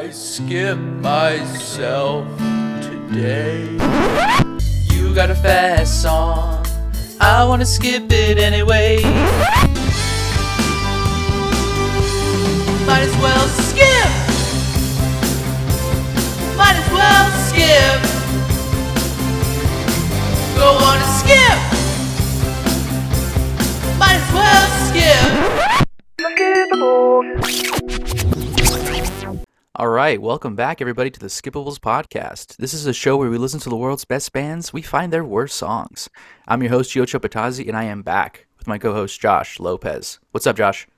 I skip myself today. You got a fast song. I wanna skip it anyway. Might as well skip. Might as well skip. Go on and skip. Might as well skip. All right, welcome back, everybody, to the Skippables podcast. This is a show where we listen to the world's best bands. We find their worst songs. I'm your host, Gio Chopatazzi, and I am back with my co-host Josh Lopez. What's up, Josh?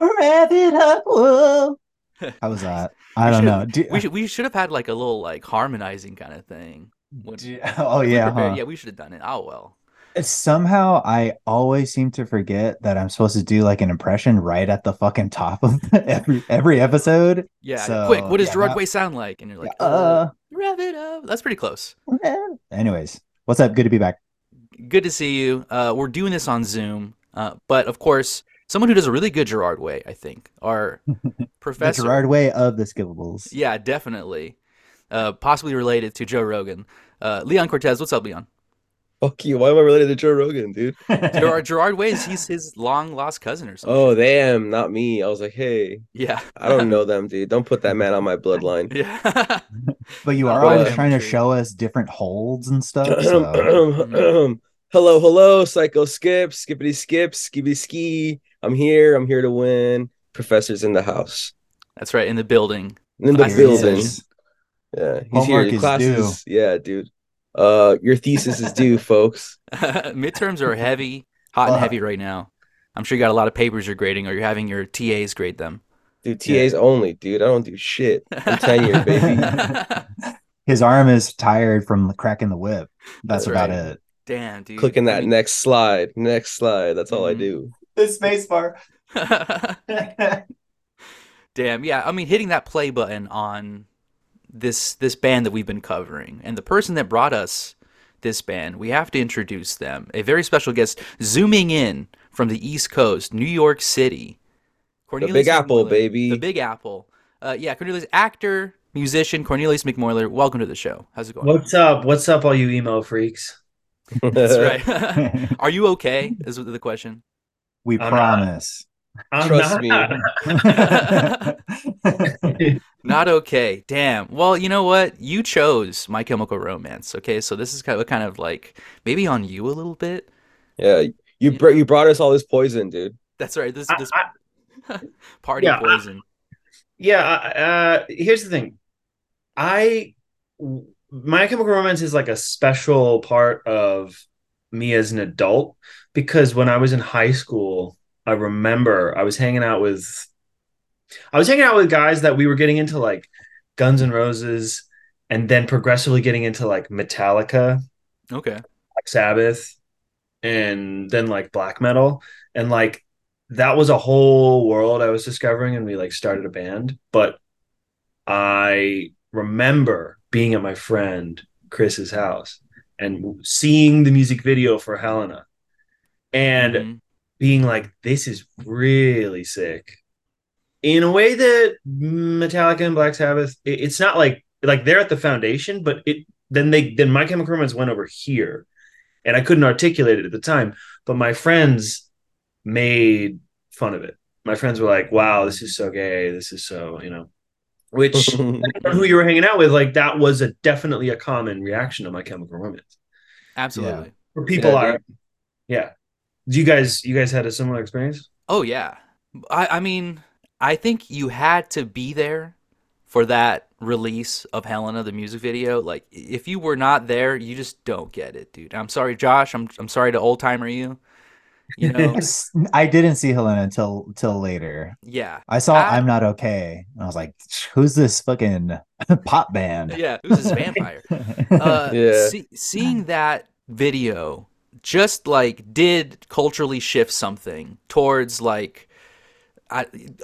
Wrap it up. Whoa. How was that? I don't know. Do, We should we should have had like a little like harmonizing kind of thing. When- do- oh yeah, huh? yeah, we should have done it. Oh well. Somehow I always seem to forget that I'm supposed to do like an impression right at the fucking top of every every episode. Yeah, So, quick. What does yeah, Gerard that- Way sound like? And you're like, uh, uh, wrap it up. That's pretty close. anyways, what's up? Good to be back. Good to see you. Uh, we're doing this on Zoom, uh, but of course, someone who does a really good Gerard Way, I think, our The professor. Gerard way of the Skippables. Yeah, definitely. Uh, possibly related to Joe Rogan. Uh, Leon Cortez, what's up, Leon? Fuck you. Why am I related to Joe Rogan, dude? Gerard, Gerard Way is he's his long lost cousin or something. Oh, damn, not me. I was like, hey, yeah. I don't know them, dude. Don't put that man on my bloodline. yeah. but you are But- always trying to show us different holds and stuff. So. hello, hello, Psycho Skip, Skippity Skip, Skibby Ski. I'm here. I'm here to win. Professor's in the house. That's right. In the building. In the Here he building. Yeah, he's Homework here. is Classes. Yeah, dude. Uh, your thesis is due, folks. Midterms are heavy, hot and Fuck. heavy right now. I'm sure you got a lot of papers you're grading, or you're having your TAs grade them. Dude, TAs only, dude. I don't do shit. I'm tenured, baby. His arm is tired from cracking the whip. That's, That's about right. it. Damn, dude. Clicking I that mean- next slide. Next slide. That's all I Mhm. do. The space bar. Damn, yeah. I mean, hitting that play button on this this band that we've been covering, and the person that brought us this band, we have to introduce them. A very special guest, zooming in from the East Coast, New York City. Cornelius the Big Apple, McMorland. baby. The Big Apple. Uh, yeah, Cornelius, actor, musician, Cornelius McMoyler. Welcome to the show. How's it going? What's up? What's up, all you emo freaks? That's right. Are you okay? Is the question. we I'm promise. I'm Trust not- Not okay. Damn. Well, you know what? You chose My Chemical Romance. Okay, so this is kind of kind of like maybe on you a little bit. Yeah, you br- you brought us all this poison, dude. That's right. This I- this I- party Yeah, I- poison. yeah. Uh, here's the thing. I My Chemical Romance is like a special part of me as an adult because when I was in high school, I remember I was hanging out with I was hanging out with guys that we were getting into like Guns N' Roses and then progressively getting into like Metallica Okay. Black Sabbath and then like black metal and like that was a whole world I was discovering and we like started a band but I remember being at my friend Chris's house and seeing the music video for Helena and Mhm. Being like this is really sick. In a way that Metallica and Black Sabbath it- it's not like like they're at the foundation but it then they then my chemical romance went over here and I couldn't articulate it at the time but my friends made fun of it. My friends were like wow this is so gay this is so you know which who you were hanging out with like that was a definitely a common reaction to my chemical romance. Absolutely. for people Yeah, are yeah. do you guys you guys had a similar experience Oh yeah. I I mean, I think you had to be there for that release of Helena the music video. Like if you were not there, you just don't get it, dude. I'm sorry, Josh. I'm I'm sorry to old timer you. You know. I didn't see Helena until till later. yeah. I saw I- I'm not okay. And I was like, who's this fucking pop band? Yeah, who's this vampire? uh, Yeah. see, seeing that video just like did culturally shift something towards like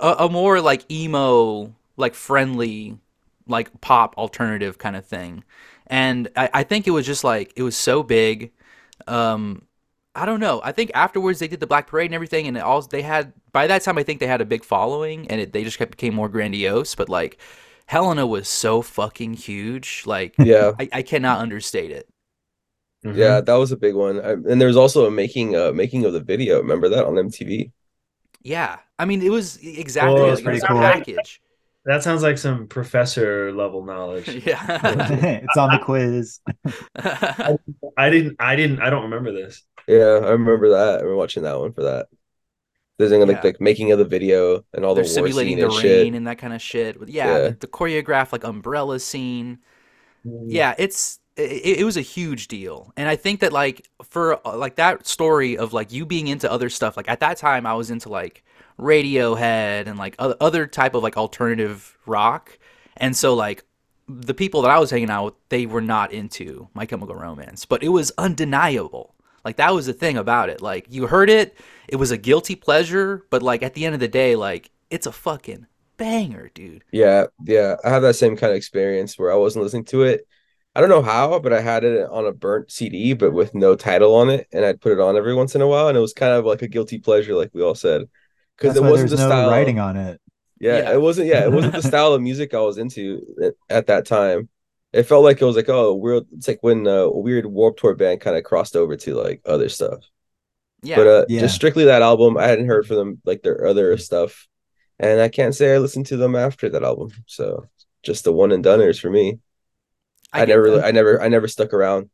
a more like emo like friendly like pop alternative kind of thing and I, I think it was just like it was so big um I don't know. I think afterwards they did the Black Parade and everything, and it all they had by that time I think they had a big following, and it, they just kept became more grandiose. But like Helena was so fucking huge. Like, Yeah, I, I cannot understate it. Mhm. yeah, that was a big one. I, and there was also a making uh making of the video. Remember that on MTV? Yeah, I mean, it was exactly Oh, that's it pretty was a cool. package. That sounds like some professor level knowledge. yeah. it's on the quiz. I didn't. I didn't. I don't remember this. Yeah, I remember that. I remember watching that one for that. There's like Yeah. the making of the video and all They're the war simulating scene the and rain shit. and that kind of shit. Yeah, Yeah. The, the choreographed like umbrella scene. Yeah, it's it, it was a huge deal, and I think that like for uh, like that story of like you being into other stuff. Like at that time, I was into like Radiohead and like other other type of like alternative rock, and so like the people that I was hanging out with, they were not into My Chemical Romance, but it was undeniable. Like that was the thing about it. Like you heard it, it was a guilty pleasure, but like at the end of the day, like it's a fucking banger, dude. Yeah, yeah. I have that same kind of experience where I wasn't listening to it. I don't know how, but I had it on a burnt CD, but with no title on it, and I'd put it on every once in a while, and it was kind of like a guilty pleasure, like we all said, because That's it wasn't the no style. writing on it. Yeah, Yeah. it wasn't. Yeah, it wasn't the style of music I was into at- at that time. It felt like it was like, oh, weird. It's like when uh, a weird Warped Tour band kind of crossed over to like other stuff. Yeah. But uh, Yeah. just strictly that album, I hadn't heard from them like their other stuff, and I can't say I listened to them after that album. So just the one and doneers for me. I, get never, really, I never, I never stuck around.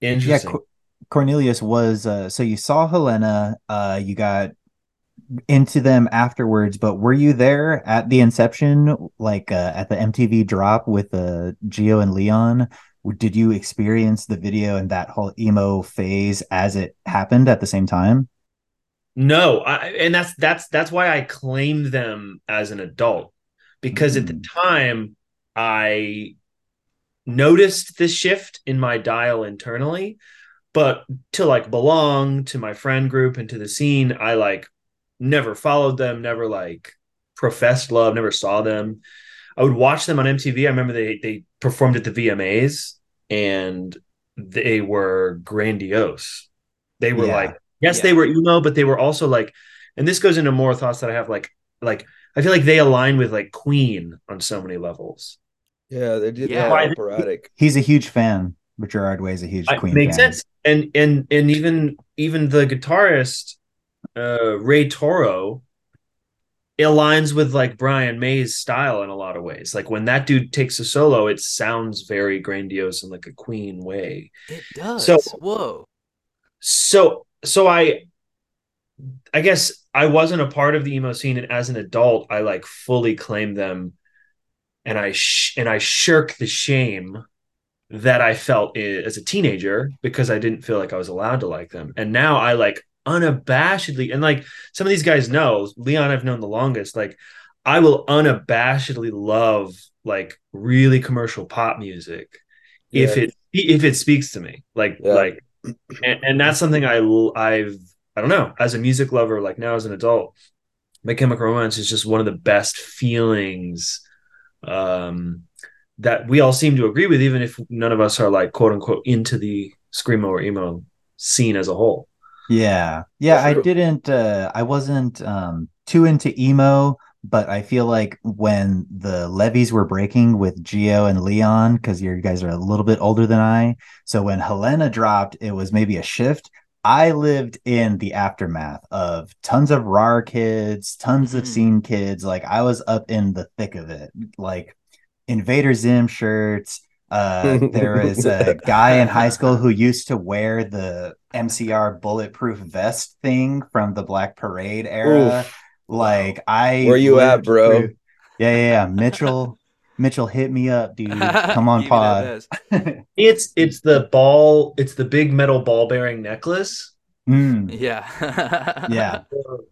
Yeah, Interesting. Cor- Cornelius was uh so you saw Helena, uh you got into them afterwards, but were you there at the inception, like uh, at the MTV drop with uh Gio and Leon? Did you experience the video and that whole emo phase as it happened at the same time? No, I, and that's that's that's why I claimed them as an adult because at the Mm. time I noticed this shift in my dial internally, but to like belong to my friend group and to the scene, I like never followed them, never like professed love, never saw them. I would watch them on MTV. I remember they they performed at the VMAs and they were grandiose. They were Yeah. like yes, Yeah. they were emo, but they were also like and this goes into more thoughts that I have like like I feel like they align with like Queen on so many levels. Yeah, they did Yeah. that operatic. He's a huge fan. Gerard Way is a huge I- Queen makes fan. sense. And and and even even the guitarist uh Ray Toro aligns with like Brian May's style in a lot of ways. Like when that dude takes a solo, it sounds very grandiose in like a Queen way. It does. So- Whoa. so so i i guess i wasn't a part of the emo scene and as an adult i like fully claim them and i sh- and i shirk the shame that i felt as a teenager because i didn't feel like i was allowed to like them. And now i like unabashedly and like some of these guys know leon i've known the longest like i will unabashedly love like really commercial pop music if it if it speaks to me. Like Yeah. like and, and that's something I I've I don't know as a music lover like now as an adult My Chemical Romance is just one of the best feelings um that we all seem to agree with even if none of us are like quote unquote into the screamo or emo scene as a whole Yeah. Yeah, I didn't uh I wasn't um too into emo, but I feel like when the levees were breaking with Gio and Leon, because you guys are a little bit older than I, so when Helena dropped, it was maybe a shift. I lived in the aftermath of tons of RAR kids, tons of Mhm. scene kids. Like I was up in the thick of it, like Invader Zim shirts. Uh, there was a guy in high school who used to wear the MCR bulletproof vest thing from the Black Parade era. Oof. Like I Where you at, bro? through- Yeah, yeah, yeah. Mitchell, Mitchell, hit me up, dude. Come on, Give me that pod. vest. it's it's the ball it's the big metal ball bearing necklace Mm, Yeah. yeah.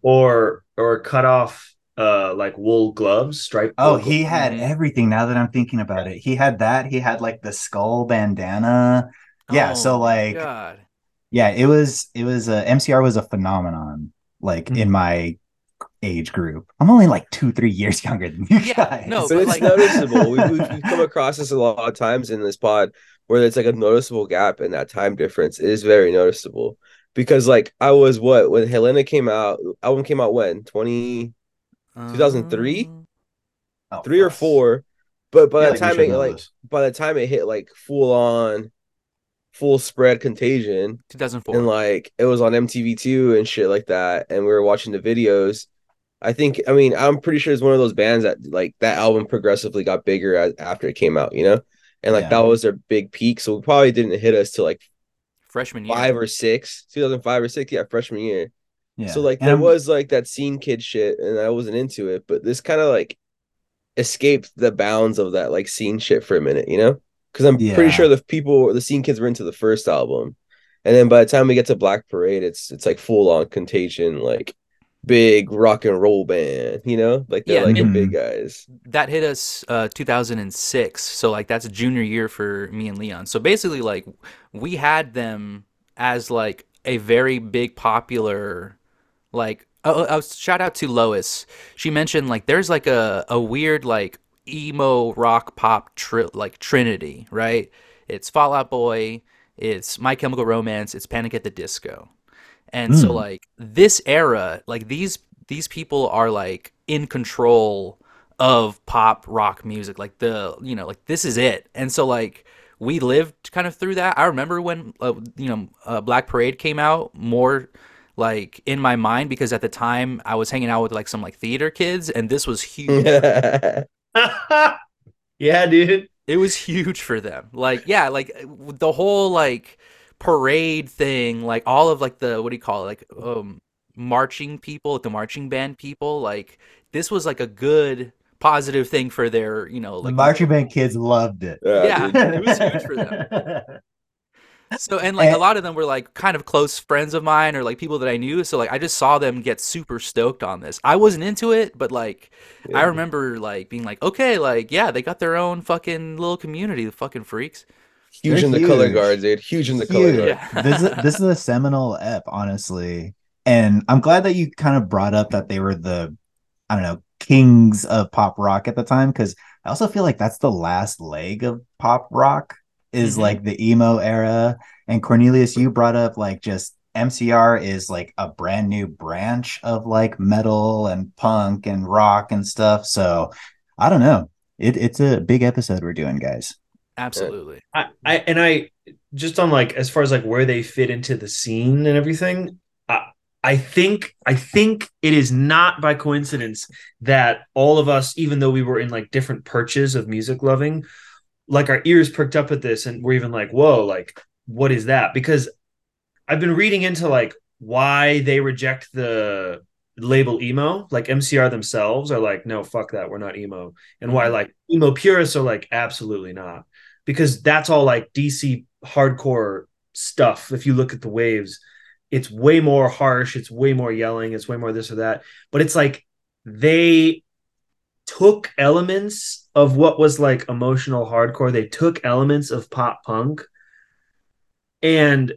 or or cut off uh like wool gloves striped Oh, wool he had Mhm. everything. Now that I'm thinking about it, he had that. He had like the skull bandana. Yeah, so, Oh my like, God. Yeah, it was. It was. a MCR was a phenomenon. Like Mhm. in my age group. I'm only like two, three years younger than you Yeah, guys. no, but but, it's like- noticeable. we, we've, we've come across this a lot of times in this pod where it's like a noticeable gap in that time difference. It is very noticeable because, like, I was what when Helena came out. Album came out when 20, 2003? Um, Oh, three or four. But by Yeah, the time it like this. by the time it hit like full on, full spread contagion, 2004. and like it was on MTV2 and shit like that, and we were watching the videos. I think I mean I'm pretty sure it's one of those bands that like that album progressively got bigger as, after it came out, you know, and like Yeah. that was their big peak. So it probably didn't hit us till like Freshman year. five or six, 2005 or six, yeah, freshman year. Yeah. So like And there I'm- was like that scene kid shit, and I wasn't into it, but this kind of like escaped the bounds of that like scene shit for a minute, you know? Because I'm Yeah. pretty sure the people, the scene kids were into the first album, and then by the time we get to Black Parade, it's it's like full on Contagion, like big rock and roll band, you know? Like they're Yeah, like the big guys. that hit us uh 2006 so like that's a junior year for me and leon. So basically like we had them as like a very big popular like oh, oh, shout out to lois. She mentioned like there's like a, a weird like emo rock pop tri- like trinity right? It's fallout boy it's my chemical romance it's panic at the disco and so Mm. like this era like these these people are like in control of pop rock music like the you know like this is it and so like we lived kind of through that i remember when uh, you know uh, black parade came out more like in my mind because at the time i was hanging out with like some like theater kids and this was huge yeah, dude. it was huge for them like yeah like the whole like parade thing like all of like the what do you call it like um marching people like the marching band people like this was like a good positive thing for their you know the marching band kids loved it. Yeah. dude. it was huge for them. so and like a lot of them were like kind of close friends of mine or like people that i knew so like i just saw them get super stoked on this i wasn't into it but like i remember like being like okay like yeah they got their own fucking little community the fucking freaks huge They're in the color huge. guards, dude. Huge in the color Huge. guard. Yeah. this is this is a seminal ep, honestly. And I'm glad that you kind of brought up that they were the, I don't know, kings of pop rock at the time, because I also feel like that's the last leg of pop rock is Mhm. like the emo era. And Cornelius, you brought up like just MCR is like a brand new branch of like metal and punk and rock and stuff. So I don't know. It, it's a big episode we're doing, guys. Absolutely I, I and I just on like as far as like where they fit into the scene and everything. I I think I think it is not by coincidence that all of us, even though we were in like different perches of music loving, like our ears perked up at this and we're even like, whoa, like what is that? Because I've been reading into like why they reject the label emo like mcr themselves are like no fuck that we're not emo and why Mhm. like emo purists are like absolutely not because that's all like DC hardcore stuff. If you look at the waves, it's way more harsh, it's way more yelling, it's way more this or that. But it's like they took elements of what was like emotional hardcore, they took elements of pop punk and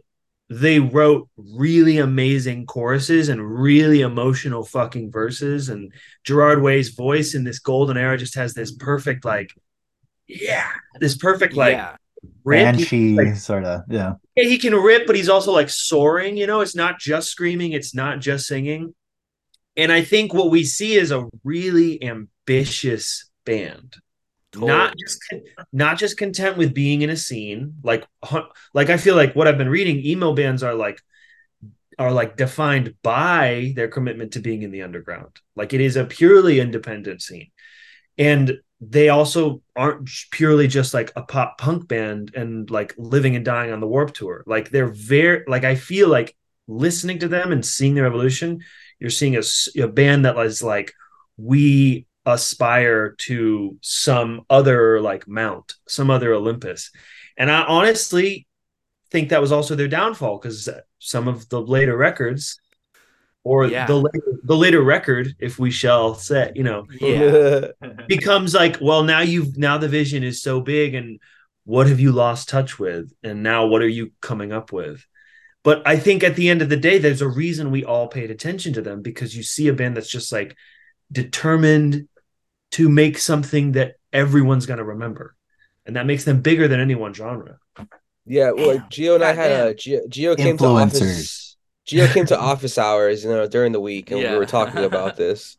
they wrote really amazing choruses and really emotional fucking verses and Gerard Way's voice in this golden era just has this perfect like yeah this perfect like yeah rip. Banshee like, sort of, yeah. yeah, he can rip, but he's also like soaring. You know, it's not just screaming, it's not just singing. And I think what we see is a really ambitious band. Not Totally. just not just content with being in a scene. Like like I feel like what I've been reading, emo bands are like are like defined by their commitment to being in the underground. Like it is a purely independent scene. And they also aren't purely just like a pop punk band and like living and dying on the Warped Tour. Like they're very like i feel like listening to them and seeing their evolution you're seeing a, a band that is like we aspire to some other like mount some other olympus. And i honestly think that was also their downfall because uh, some of the later records or Yeah. the later, the later record if we shall say you know yeah. becomes like well now you've now the vision is so big and what have you lost touch with? And now what are you coming up with? But i think at the end of the day there's a reason we all paid attention to them because you see a band that's just like determined to make something that everyone's going to remember and that makes them bigger than any one genre. Yeah, well, like Gio and I had a Gio, Gio came to office. Gio came to office hours, you know, during the week, and we were talking about this.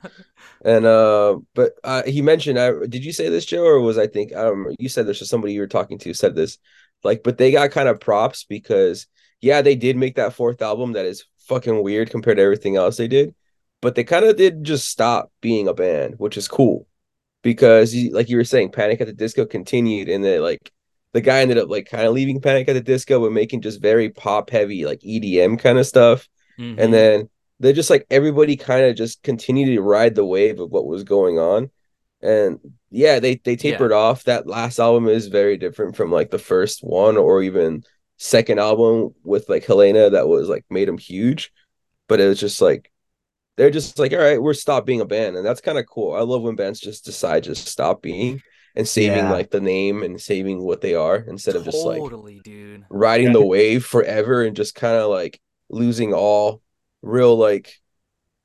And uh, but uh, he mentioned, I did you say this, Joe, or was I think I don't remember. You said there's just somebody you were talking to said this, like, but they got kind of props because yeah, they did make that fourth album that is fucking weird compared to everything else they did, but they kind of did just stop being a band, which is cool because like you were saying, Panic at the Disco continued, and then like the guy ended up like kind of leaving Panic at the Disco, but making just very pop heavy, like EDM kind of stuff. Mhm. and then they just like everybody kind of just continued to ride the wave of what was going on. And yeah they they tapered off. That last album is very different from like the first one or even second album with like helena that was like made them huge. But it was just like they're just like all right we're stop being a band. And that's kind of cool. I love when bands just decide to stop being and saving Yeah. like the name and saving what they are instead of just like totally, dude. riding the wave forever and just kind of like losing all real like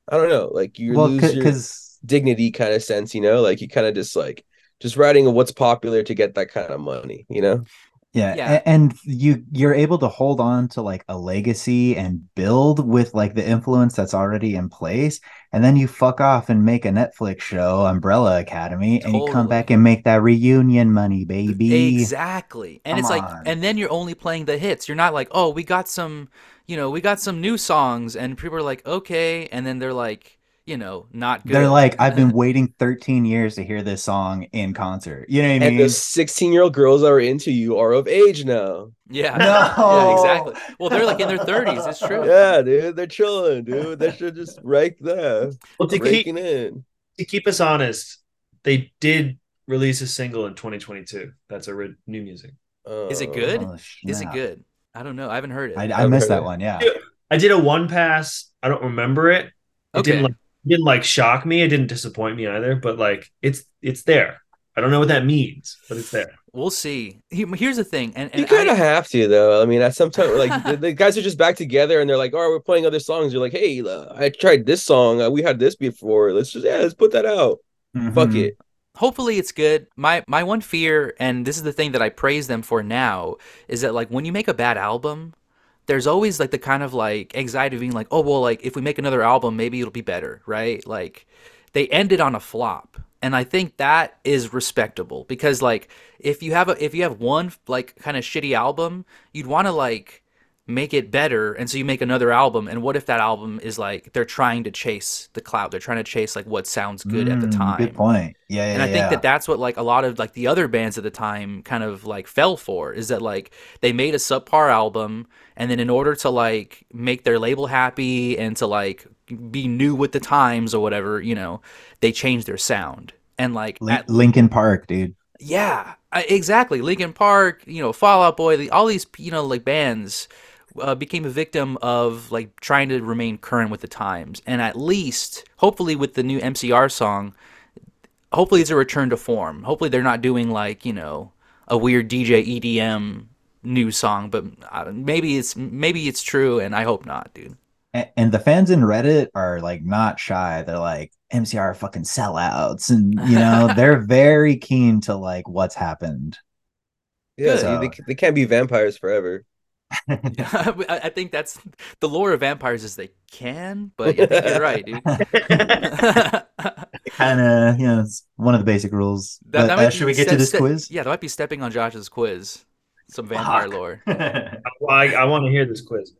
I don't know, like you well, lose your because dignity kind of sense, you know, like you kind of just like just riding what's popular to get that kind of money, you know? Yeah, Yeah. and you you're able to hold on to like a legacy and build with like the influence that's already in place, and then you fuck off and make a Netflix show, Umbrella Academy, and you come back and make that reunion money, baby. Exactly. And Come it's like and then you're only playing the hits. You're not like, "Oh, we got some, you know, we got some new songs." And people are like, "Okay." And then they're like, you know, not good. They're like, I've been waiting 13 years to hear this song in concert. You know what I mean? And mean? the 16 year old girls that are into you are of age now. Yeah. No. Yeah, exactly. Well, they're like in their 30s. It's true. Yeah, dude, they're chilling, dude. They should just right there. Well, to keep Breaking in. to keep us honest, they did release a single in 2022. That's a re- new music. Is it good? Oh, Is it good? I don't know. I haven't heard it. I, I Haven't missed that it. one. Yeah. I did a one pass. I don't remember it. It Okay. didn't like it didn't like shock me. It didn't disappoint me either. But like it's it's there. I don't know what that means, but it's there. we'll see. Here's the thing. And, You kind of have to, though. I mean, at some time, like the, the guys are just back together, and they're like, "Oh, we're playing other songs." You're like, "Hey, uh, I tried this song. Uh, we had this before. Let's just yeah, let's put that out. Fuck Mhm. it." hopefully it's good my my one fear and this is the thing that i praise them for now is that like when you make a bad album there's always like the kind of like anxiety of being like oh well like if we make another album maybe it'll be better right like they ended on a flop and i think that is respectable because like if you have a if you have one like kind of shitty album you'd want to like make it better and so you make another album and what if that album is like they're trying to chase the cloud they're trying to chase like what sounds good at the Mm, time Good point. Yeah, yeah. and I think that that's what like a lot of like the other bands at the time kind of like fell for is that like they made a subpar album and then in order to like make their label happy and to like be new with the times or whatever, you know, they changed their sound. And like Lin- at- Linkin Park, dude. yeah, exactly. Linkin Park, you know, Fall Out Boy, the, all these, you know, like bands uh, became a victim of like trying to remain current with the times. And at least, hopefully, with the new MCR song, hopefully it's a return to form. Hopefully, they're not doing like, you know, a weird DJ EDM new song, but uh, maybe it's maybe it's true, and I hope not, dude. A- And the fans in Reddit are like not shy. They're like MCR fucking sellouts, and you know they're very keen to like what's happened. Yeah, So- they, they can't be vampires forever. I I think that's the lore of vampires is they can, but I think you're right, dude. Kind of, you know, it's one of the basic rules. That- but that uh, should we get to this ste- quiz? Yeah, that might be stepping on Josh's quiz. Some vampire Fuck. lore. Well, I, I want to hear this quiz.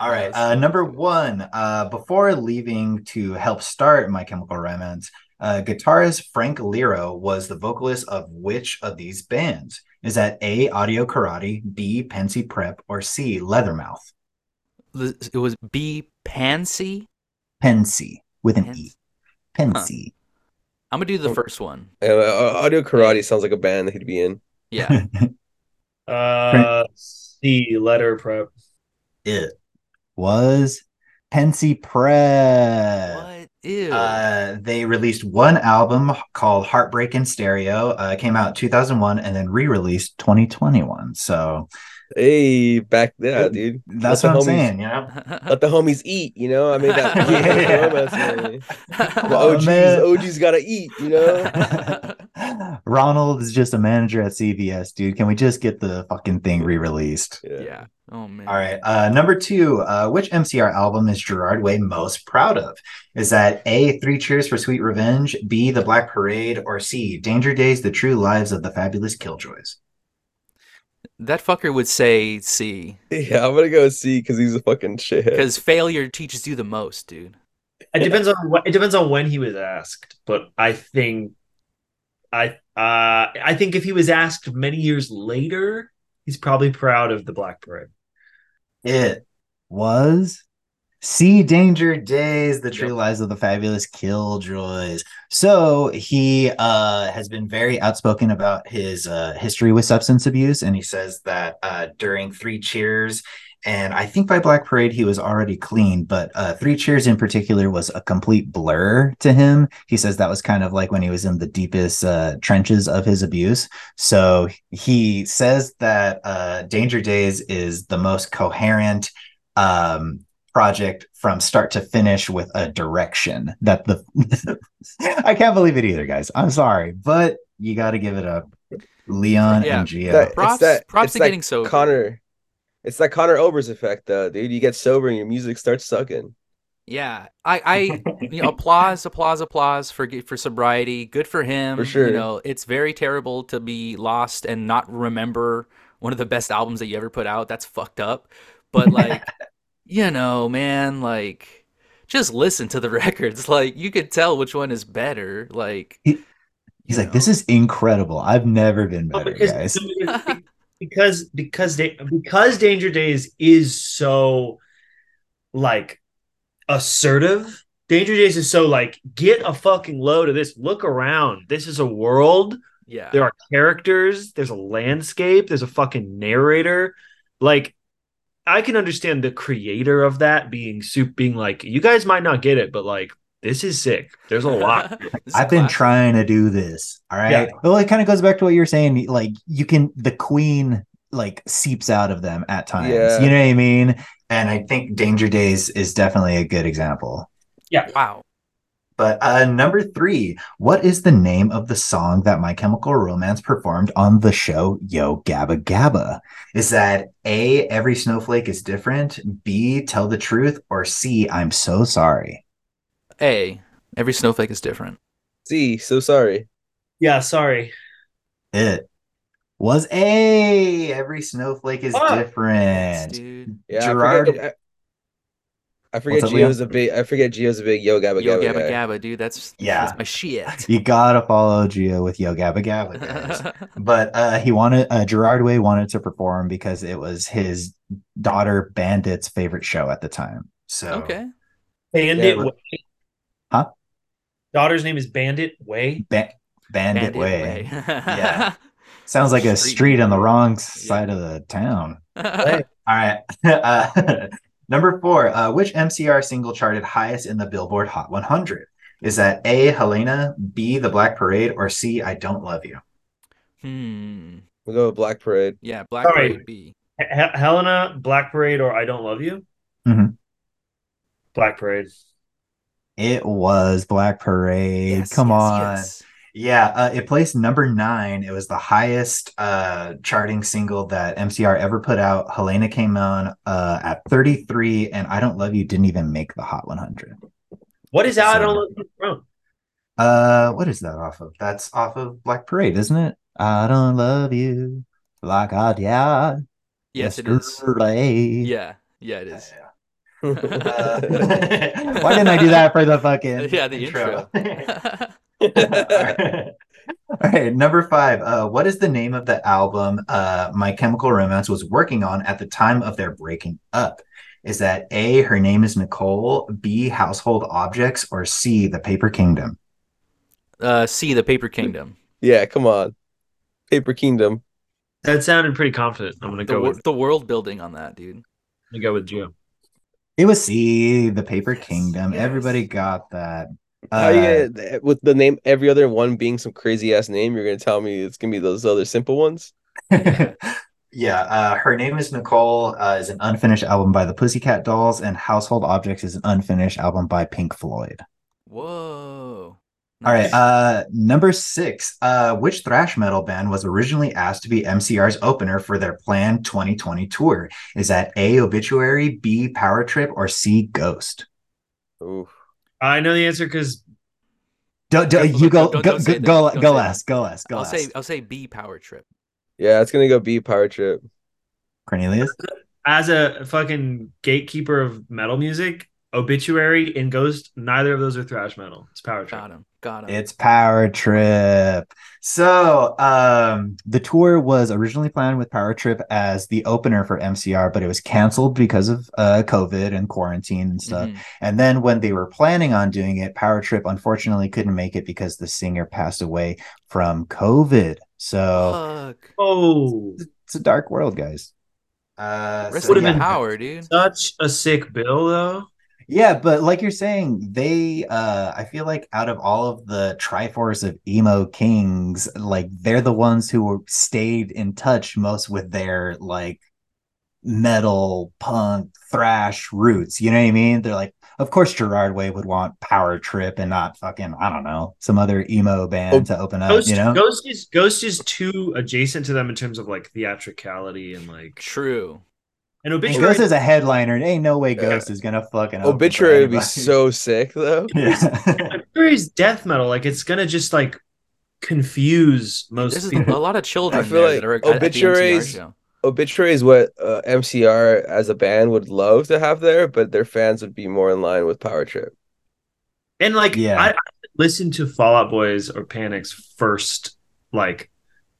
All right. Uh, number one, uh, before leaving to help start My Chemical Romance, uh, guitarist Frank Iero was the vocalist of which of these bands? Is that A, Audio Karate, B, Pencey Prep, or C, Leathermouth? It was B Pansy. Pansy with an Pens- E. Pensy. I'm gonna do the Oh. first one. Uh, uh, Audio Karate sounds like a band that he'd be in. Yeah. Uh, C letter prep. it was Pencey Prep. what? Ew. Uh, they released one album called Heartbreak in Stereo. Uh, came out 2001 and then re-released 2021. So Hey, back yeah, dude. that's Let what the I'm homies- saying, you know. Let the homies eat, you know. I mean, that. Yeah. romance movie. The Oh, OGs, man. OGs gotta eat, you know. Ronald is just a manager at CVS, dude. Can we just get the fucking thing re-released? yeah. Oh man. All right. Uh, number two, uh, which MCR album is Gerard Way most proud of? Is that A, Three Cheers for Sweet Revenge, B, The Black Parade, or C, Danger Days, The True Lives of the Fabulous Killjoys? That fucker would say C Yeah, I'm gonna go C because he's a fucking shithead. because failure teaches you the most, dude. It depends on what it depends on when he was asked, but I think I uh I think if he was asked many years later, he's probably proud of the Black Parade. It was See Danger Days, The True Yep. Lives of the Fabulous Killjoys. So he uh, has been very outspoken about his uh, history with substance abuse. And he says that uh, during Three Cheers, and I think by Black Parade, he was already clean, but uh, Three Cheers in particular was a complete blur to him. He says that was kind of like when he was in the deepest uh, trenches of his abuse. So he says that uh, Danger Days is the most coherent um, project from start to finish with a direction that the I can't believe it either, guys. I'm sorry, but you got to give it up. Leon Yeah, and Gio. That- Props- it's that, props it's to that getting sober. Connor, it's that Conor Oberst effect, though, dude. You get sober and your music starts sucking. Yeah, I, I, you know, applause, applause, applause for for sobriety. Good for him. For sure. You know, it's very terrible to be lost and not remember one of the best albums that you ever put out. That's fucked up. But like, you know, man, like, just listen to the records. Like, you could tell which one is better. Like, He- He's you like, this is incredible. I've never been No, better, because, guys. because because Da- because Danger Days is so like assertive. Danger Days is so like get a fucking load of this. Look around. This is a world. yeah, There are characters. There's a landscape. There's a fucking narrator. Like I can understand the creator of that being soup being like, you guys might not get it, but like this is sick. There's a lot. I've been trying to do this. All right. Yeah. Well, it kind of goes back to what you're saying. Like, you can, the queen like seeps out of them at times. Yeah. You know what I mean? And I think Danger Days is definitely a good example. Yeah. Wow. But uh, number three, what is the name of the song that My Chemical Romance performed on the show Yo Gabba Gabba? Is that A, Every Snowflake is Different, B, Tell the Truth, or C, I'm So Sorry? A. Every snowflake is different. C, so sorry. yeah, sorry. It was A, Every Snowflake is Fuck. Thanks, different. dude. Yeah, Gerard- I forget. I, I What's? Gio's a big. I forget Gio's a big Yo Gabba Yo Gabba gabba guy. gabba, dude. That's Yeah. That's my shit. You gotta follow Gio with Yo Gabba Gabba, guys. but uh, he wanted uh, Gerard Way wanted to perform because it was his daughter Bandit's favorite show at the time. So okay. Bandit Yeah, Way. Huh? Daughter's name is Bandit Way. Ba- Bandit, Bandit Way. Yeah. Sounds like a Street street on the wrong side of the town. All right. Uh, number four. Uh, which MCR single charted highest in the Billboard Hot 100? Is that A. Helena, B. The Black Parade, or C. I Don't Love You? hmm. We'll go with Black Parade. Yeah, Black Sorry. Parade B. He- Helena, Black Parade, or I Don't Love You? Mhm. Black Parade. It was Black Parade. Yes, Come yes, on. yes. Yeah, uh, it placed number nine. It was the highest uh, charting single that MCR ever put out. Helena came on uh, at 33, and I Don't Love You didn't even make the Hot 100. What is I Don't Love You from? Uh, what is that off of? That's off of Black Parade, isn't it? I don't love you like I did Yes, it is. yesterday. Yeah, yeah, it is. Uh, why didn't I do that for the fucking Yeah, the intro. All right, number five. Uh, what is the name of the album uh, My Chemical Romance was working on at the time of their breaking up? Is that A, Her Name is Nicole, B, Household Objects, or C, The Paper Kingdom? uh, C, the Paper Kingdom. yeah, come on. Paper Kingdom. That sounded pretty confident. I'm gonna go wor- with the world building on that, dude. I'm gonna go with Gio. It was C, The Paper Yes, Kingdom. yes. Everybody got that. How you Uh, gonna, with the name every other one being some crazy ass name? You're gonna tell me it's gonna be those other simple ones? yeah, uh, Her Name is Nicole uh, is an unfinished album by the Pussycat Dolls, and Household Objects is an unfinished album by Pink Floyd. Whoa. All right. Uh, number six. Uh, which thrash metal band was originally asked to be MCR's opener for their planned 2020 tour? Is that A. Obituary, B. Power Trip, or C. Ghost? Ooh. I know the answer because Don't, don't, Don't- you go don't- don't- go don't say go go, Don't go say last. Go last. Go I'll last. say I'll say B power trip. Yeah, it's gonna go B Power Trip. Cornelius. as a fucking gatekeeper of metal music, Obituary and Ghost, neither of those are thrash metal. It's power trip. Got him. Got him. It's Power Trip. So, um, the tour was originally planned with Power Trip as the opener for MCR, but it was canceled because of uh, COVID and quarantine and stuff. Mhm. And then when they were planning on doing it, Power Trip unfortunately couldn't make it because the singer passed away from COVID. So Fuck. Oh, it's a dark world, guys. Uh, Rest so in Would've been- power, dude. such a sick bill though. Yeah, but like you're saying, they uh I feel like out of all of the Triforce of emo kings, like they're the ones who were stayed in touch most with their like metal, punk, thrash roots. You know what I mean? They're like, of course Gerard Way would want Power Trip and not fucking, I don't know, some other emo band Oh, to open up, Ghost, you know? Ghost is Ghost is too adjacent to them in terms of like theatricality and like True. An And obituary. Ghost is a headliner, and ain't no way Yeah. Ghost is gonna fucking Obituary would be so sick though. Yeah. Obituary's death metal. Like it's gonna just like confuse most This is a lot of children I feel like that are at- at obituaries- Obituary is what uh, MCR as a band would love to have there, but their fans would be more in line with Power Trip. And like, Yeah. I, I listened to Fallout Boys or Panic's first like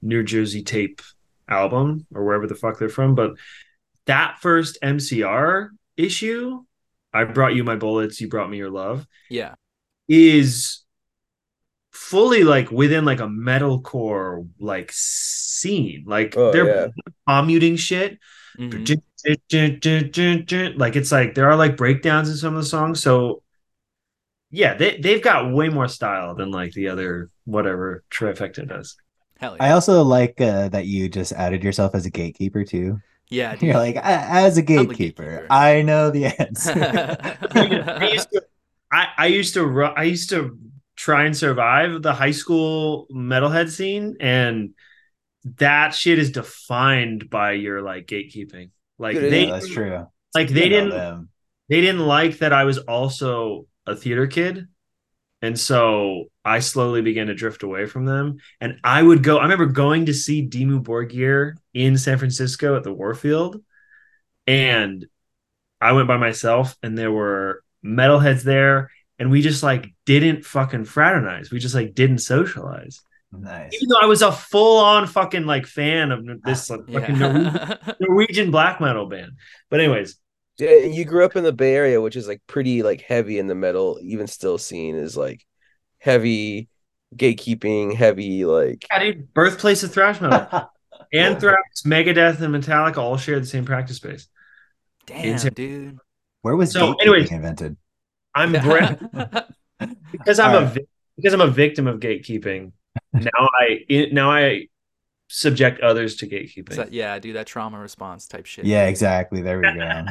New Jersey tape album or wherever the fuck they're from, but that first MCR issue, I brought you my bullets, you brought me your love, Yeah. is fully like within like a metalcore like scene. Like Oh, they're yeah. commuting shit. Mhm. Like it's like there are like breakdowns in some of the songs. So yeah, they they've got way more style than like the other whatever trifecta does. Hell yeah. I also like uh, that you just added yourself as a gatekeeper too. Yeah, dude. You're like, as a the gatekeeper, gatekeeper." I know the answer. I used to I, I used to ru- I used to try and survive the high school metalhead scene and that shit is defined by your like gatekeeping. Like Dude, they that's true. like they didn't them. they didn't like that I was also a theater kid. And so I slowly began to drift away from them. And I would go, I remember going to see Dimmu Borgir in San Francisco at the Warfield. And I went by myself, and there were metalheads there. And we just like didn't fucking fraternize. We just like didn't socialize. Nice. Even though I was a full on fucking like fan of this like, fucking Norwegian, Yeah. Norwegian black metal band. But, anyways, you grew up in the Bay Area, which is like pretty like heavy in the metal, even still seen is like heavy gatekeeping, heavy like yeah, dude, birthplace of thrash metal. Anthrax, Megadeth, and Metallica all share the same practice space. Damn, dude. Where was So, gatekeeping anyways- invented? I'm bre- because I'm All a right. vi- because I'm a victim of gatekeeping. now I now I subject others to gatekeeping. So, yeah, do that trauma response type shit. Yeah, exactly. There we go.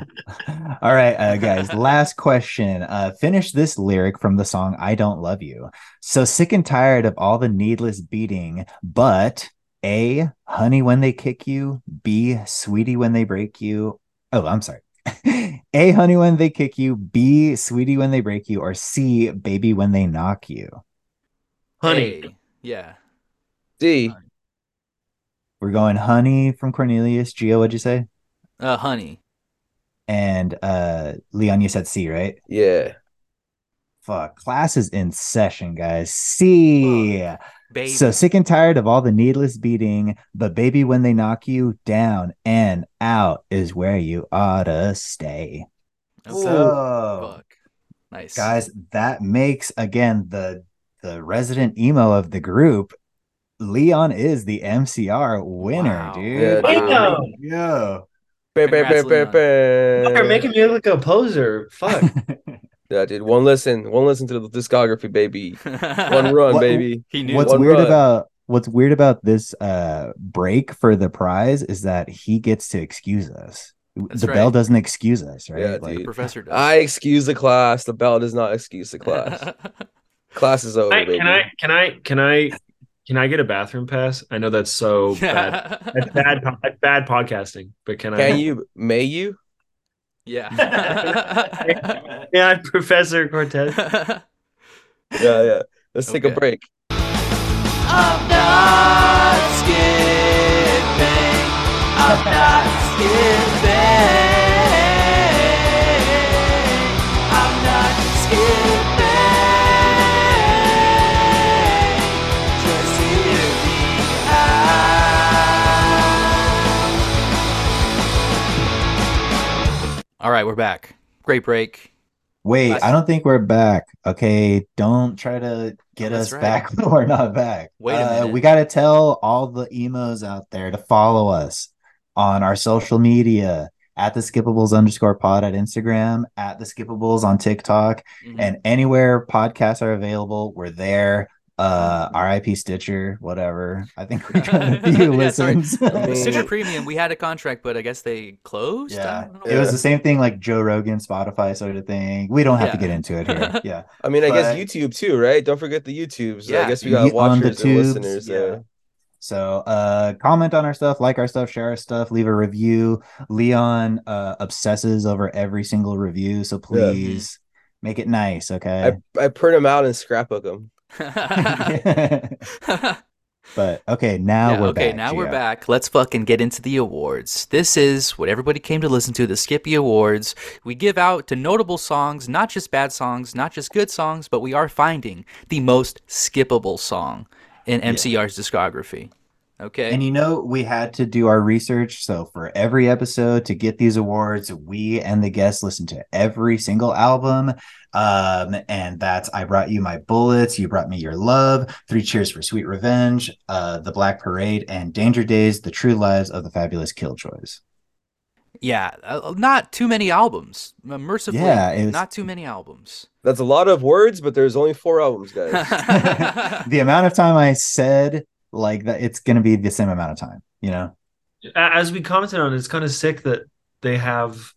All right, uh, guys. Last question. Uh, finish this lyric from the song "I Don't Love You." So sick and tired of all the needless beating, but a honey when they kick you, b sweetie when they break you. Oh, I'm sorry. A honey when they kick you, B sweetie when they break you, or C baby when they knock you. Honey, Hey, yeah. D. We're going honey from Cornelius. Gio, what'd you say? Uh, honey. And uh Leon, you said C, right? Yeah. Fuck. Class is in session, guys. C. Baby. So sick and tired of all the needless beating, but baby, when they knock you down and out is where you oughta stay. Okay. So, Fuck. Nice. guys, that makes again the the resident emo of the group. Leon is the MCR winner, Wow. dude. Yeah, dude. Wow. Yeah. Bam, bam, Congrats, bam, bam, Fuck, you're making me look like a poser. Fuck. Yeah, dude. One listen, one listen to the discography, baby. One run, What- baby. he knew. what's One weird run. about what's weird about this uh break for the prize is that he gets to excuse us. That's the bell doesn't excuse us, right? Yeah, like the professor does. I excuse the class. The bell does not excuse the class. Class is over, I, baby. can I can I can I can I get a bathroom pass? I know that's so bad. That's bad that's bad podcasting, but can I Can you? May you? yeah. Yeah, Professor Cortez. Yeah, yeah. Let's take a break. I'm not skipping. I'm not skipping. All right, we're back. Great break. Wait, Last- I don't think we're back. Okay, don't try to get that's us right. back when we're not back. Wait a Uh, minute. We got to tell all the emos out there to follow us on our social media at the skippables underscore pod at Instagram, at the skippables on TikTok, Mhm. and anywhere podcasts are available, we're there. Uh, Mhm. RIP Stitcher, whatever. I think we're trying a few Yeah, listens. Stitcher Premium, we had a contract, but I guess they closed. Yeah, don't it was the same thing like Joe Rogan, Spotify sort of thing. We don't have to get into it here. Yeah. I mean, I guess YouTube too, right? Don't forget the YouTubes. Yeah. I guess we got Ye- on the watchers and listeners. yeah. there. So uh comment on our stuff, like our stuff, share our stuff, leave a review. Leon uh obsesses over every single review, so please make it nice, okay? I I print them out and scrapbook them. but okay, now Yeah, we're okay, back. now we're back. Let's fucking get into the awards. This is what everybody came to listen to, the Skippy Awards. We give out to notable songs, not just bad songs, not just good songs, but we are finding the most skippable song in MCR's discography. Okay? And you know, we had to do our research. So for every episode to get these awards, we and the guests listen to every single album. Um, and that's I brought you my bullets, you brought me your love, three cheers for sweet revenge, uh, the Black Parade, and Danger Days, the true lives of the fabulous Killjoys. yeah, uh, not too many albums. Uh, Mercifully, Yeah, was- not too many albums. That's a lot of words, but there's only four albums, guys. the amount of time I said like that, it's gonna be the same amount of time, you know? As we commented on, it's kind of sick that they have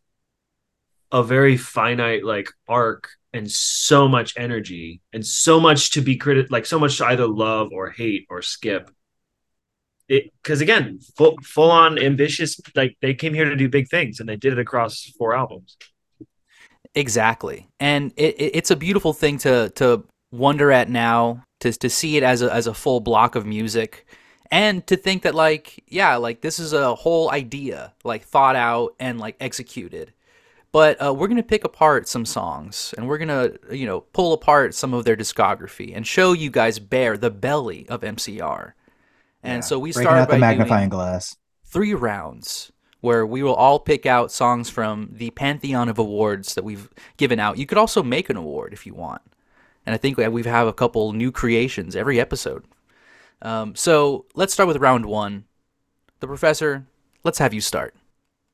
a very finite like arc and so much energy and so much to be credit like so much to either love or hate or skip. It because again, full full on ambitious like they came here to do big things and they did it across four albums. Exactly, and it, it, it's a beautiful thing to to wonder at now to to see it as a as a full block of music, and to think that like yeah, like this is a whole idea like thought out and like executed. But uh, we're gonna pick apart some songs, and we're gonna you know pull apart some of their discography and show you guys bare the belly of MCR. And Yeah. so we Breaking start out the by magnifying doing glass. three rounds where we will all pick out songs from the pantheon of awards that we've given out. You could also make an award if you want. And I think we we have a couple new creations every episode. Um, so let's start with round one. The professor, let's have you start.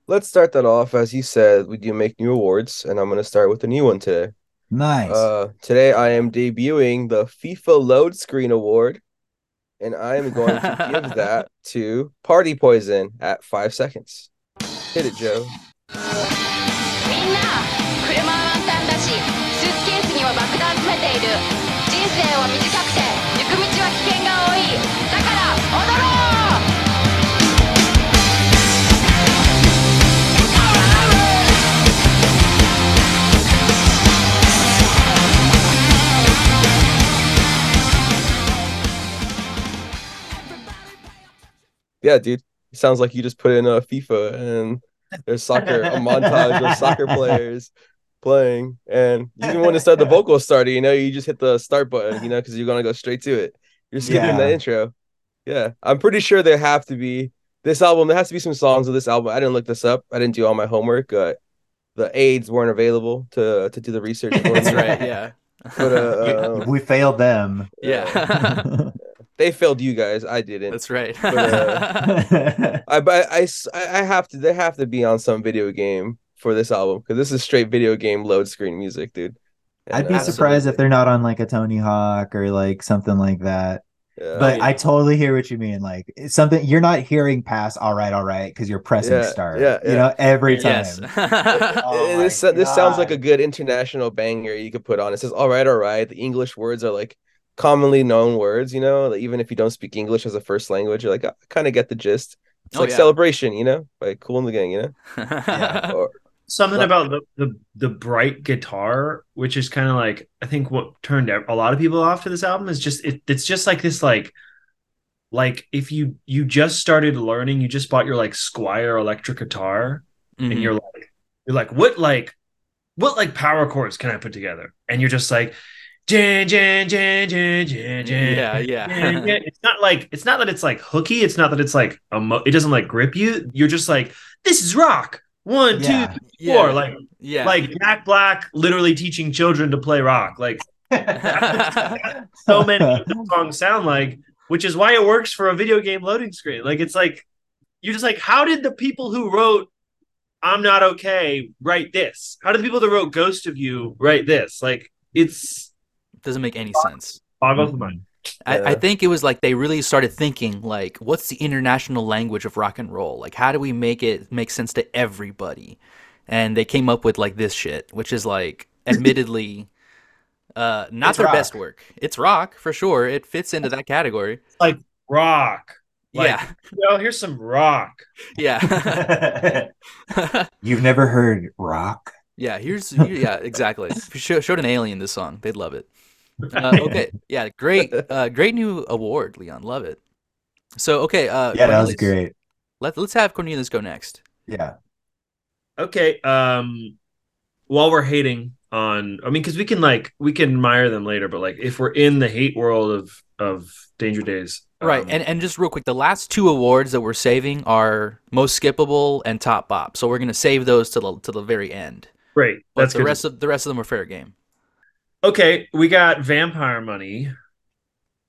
Let's start that off. As you said, we do make new awards, and I'm going to start with a new one today. Nice. Uh, today I am debuting the FIFA Load Screen Award, and I am going to give that to Party Poison at five seconds. Hit it, Joe. る人生は短くて行く道は危険が多いだから踊ろう Yeah, dude. Sounds like you just put in a FIFA and there's soccer, a montage of soccer players playing. And even when it started, the vocals started, you know, you just hit the start button, you know, because you're going to go straight to it. You're skipping the intro. Yeah. I'm pretty sure there have to be this album. There has to be some songs of this album. I didn't look this up. I didn't do all my homework. Uh, the aids weren't available to to do the research. for That's right, yeah. But, uh, we failed them. yeah. They failed you guys. I didn't. That's right. But, uh, I but I, s- I I have to they have to be on some video game for this album because this is straight video game load screen music, dude. I'd be And, uh, surprised if they're not on like a Tony Hawk or like something like that. Yeah. But I totally hear what you mean. Like it's something you're not hearing past all right, all right, because you're pressing Yeah, start. yeah, yeah, You know, every time. yes. Oh my this this sounds like a good international banger you could put on. It says all right, all right. The English words are like commonly known words, you know, like, even if you don't speak English as a first language, you're like, I kind of get the gist. It's Oh, like yeah. celebration, you know, like Kool and the Gang, you know. Yeah. Or Something about the, the the bright guitar, which is kind of like I think what turned a lot of people off to this album is just it, it's just like this like like if you you just started learning, you just bought your like Squier electric guitar, Mhm. and you're like you're like what like what like power chords can I put together? And you're just like jan jan jan jan jan jan. yeah, yeah. jan, jan. It's not like it's not that it's like hooky. It's not that it's like emo- it doesn't like grip you. You're just like this is rock. One, Yeah. three, four. Yeah. Like yeah. like Jack Black literally teaching children to play rock. Like so many songs sound like, which is why it works for a video game loading screen. Like it's like you're just like, how did the people who wrote "I'm Not Okay" write this? How did the people that wrote "Ghost of You" write this? Like it's doesn't make any sense. boggles the mind. I, I think it was like they really started thinking like, what's the international language of rock and roll? Like, how do we make it make sense to everybody? And they came up with like this shit, which is like, admittedly, uh, not It's their rock. best work. It's rock for sure. It fits into that category. Like rock. Like, yeah, Well, here's some rock. yeah, You've never heard rock? yeah. Here's yeah, exactly. If you show, showed an alien this song, they'd love it. Uh, okay, yeah, great, uh, great new award, Leon. Love it. So okay, uh, Yeah, that was great. Let, let's have Cornelius go next. Yeah. Okay. Um, while we're hating on, I mean, because we can like we can admire them later, but like if we're in the hate world of of Danger Days, Right, um, and and just real quick, the last two awards that we're saving are most skippable and top bop. So we're gonna save those to the to the very end. Right. But That's the good. rest of the rest of them are fair game. Okay, we got Vampire Money.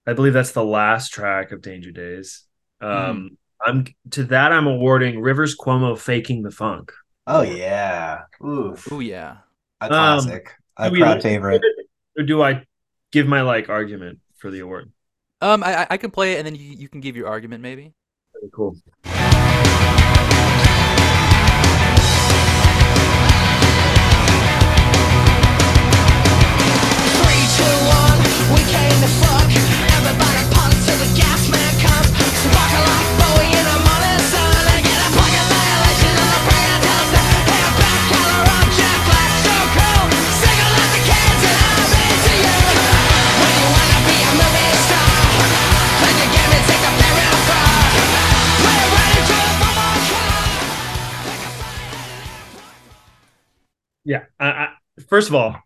I believe that's the last track of Danger Days. Um, I'm to that I'm awarding Rivers Cuomo faking the funk. Oh yeah. Oof. Oh yeah, A Um, classic. a do crowd favorite. Or do I give my like argument for the award? um, I I- I can play it and then you you can give your argument maybe. Very cool. Yeah. I, I, first of all,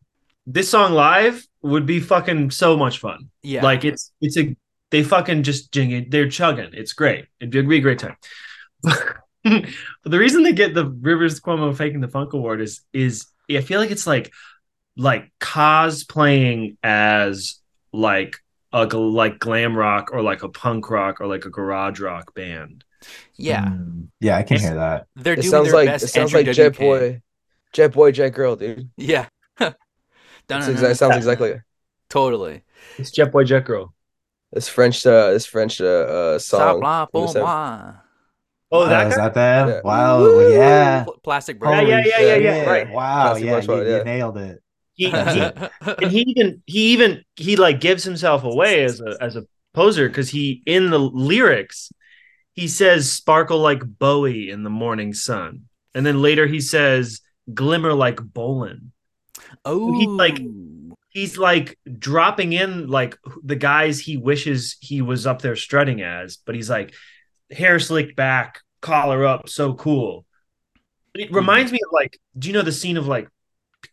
this song live would be fucking so much fun. Yeah, Like it's it's a they fucking just jing it. They're chugging. It's great. It'd be a great time. but the reason they get the Rivers Cuomo faking the funk award is is I feel like it's like like cosplaying as like a like glam rock or like a punk rock or like a garage rock band. yeah. Mm, yeah, I can It's- hear that. They're it doing sounds their like best. it sounds Andrew like Jet WK. Boy, Jet Boy, Jet Girl, dude. Yeah. It's Dun-dun-dun. sounds exactly Totally. It's Jet Boy Jet Girl. this French uh this French uh, uh song. Sabla from the pour. Oh, that is guy? that that? Yeah. Wow, yeah. Pl- Plastic Yeah, Bird. yeah, yeah, yeah, yeah, right. Wow, Classic yeah, Black you, Swan, you nailed it. He, he and he even he even he like gives himself away as a as a poser because he in the lyrics he says sparkle like Bowie in the morning sun, and then later he says glimmer like Bolan. oh, He's like- He's like dropping in like the guys he wishes he was up there strutting as, but he's like hair slicked back, collar up, so cool. It hmm. reminds me of like, do you know the scene of like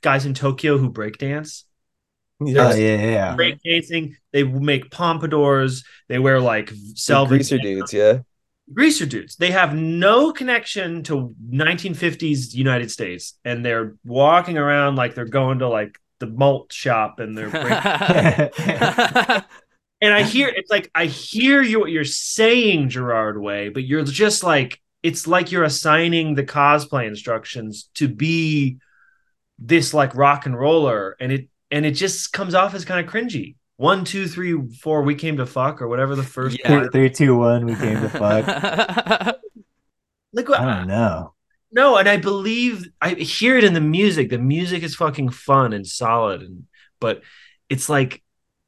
guys in Tokyo who break dance? Oh, Yeah. yeah, yeah, yeah. break dancing. They make pompadours. They wear like The salvage greaser dudes, yeah. Greaser dudes. They have no connection to 1950s United States, and they're walking around like they're going to like the malt shop, and they're. and I hear it's like I hear you what you're saying, Gerard Way, but you're just like it's like you're assigning the cosplay instructions to be this like rock and roller, and it and it just comes off as kind of cringy. One, two, three, four, we came to fuck or whatever the first Yeah. part. Three, two, one. We came to fuck. Like what? I don't know. No, and I believe I hear it in the music. The music is fucking fun and solid, and but it's like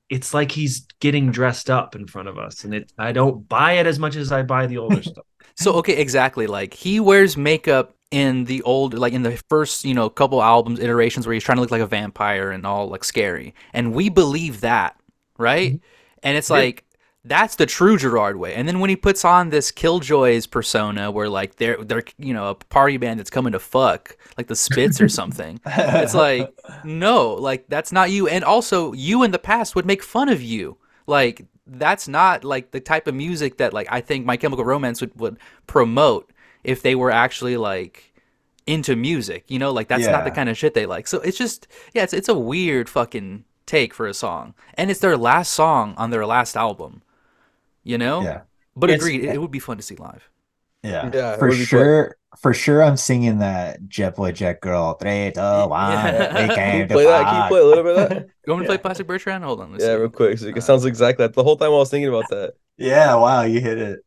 it's like he's getting dressed up in front of us, and it I don't buy it as much as I buy the older stuff. So okay, exactly. Like he wears makeup in the old, like in the first, you know, couple albums iterations where he's trying to look like a vampire and all like scary, and we believe that, right? Mm-hmm. And it's Yeah. like that's the true Gerard way. And then when he puts on this Killjoys persona, where like they're they're you know a party band that's coming to fuck, like the Spits or something. It's like no, like that's not you. And also, you in the past would make fun of you. Like that's not like the type of music that like I think My Chemical Romance would would promote if they were actually like into music. You know, like that's not the kind of shit they like. So it's just yeah, it's it's a weird fucking take for a song, and it's their last song on their last album. You know. yeah. But It's- agreed, it, it would be fun to see live. Yeah. Yeah, For would be fun. sure. For sure, I'm singing that Jet Boy Jet Girl. Three, two, one. Yeah. We Can came you play that? Can you play a little bit of that? You want me to Yeah. play Plastic Bertrand? Hold on. Let's yeah, see. real quick. So it Uh, sounds exactly that. The whole time I was thinking about that. Yeah. Wow. You hit it.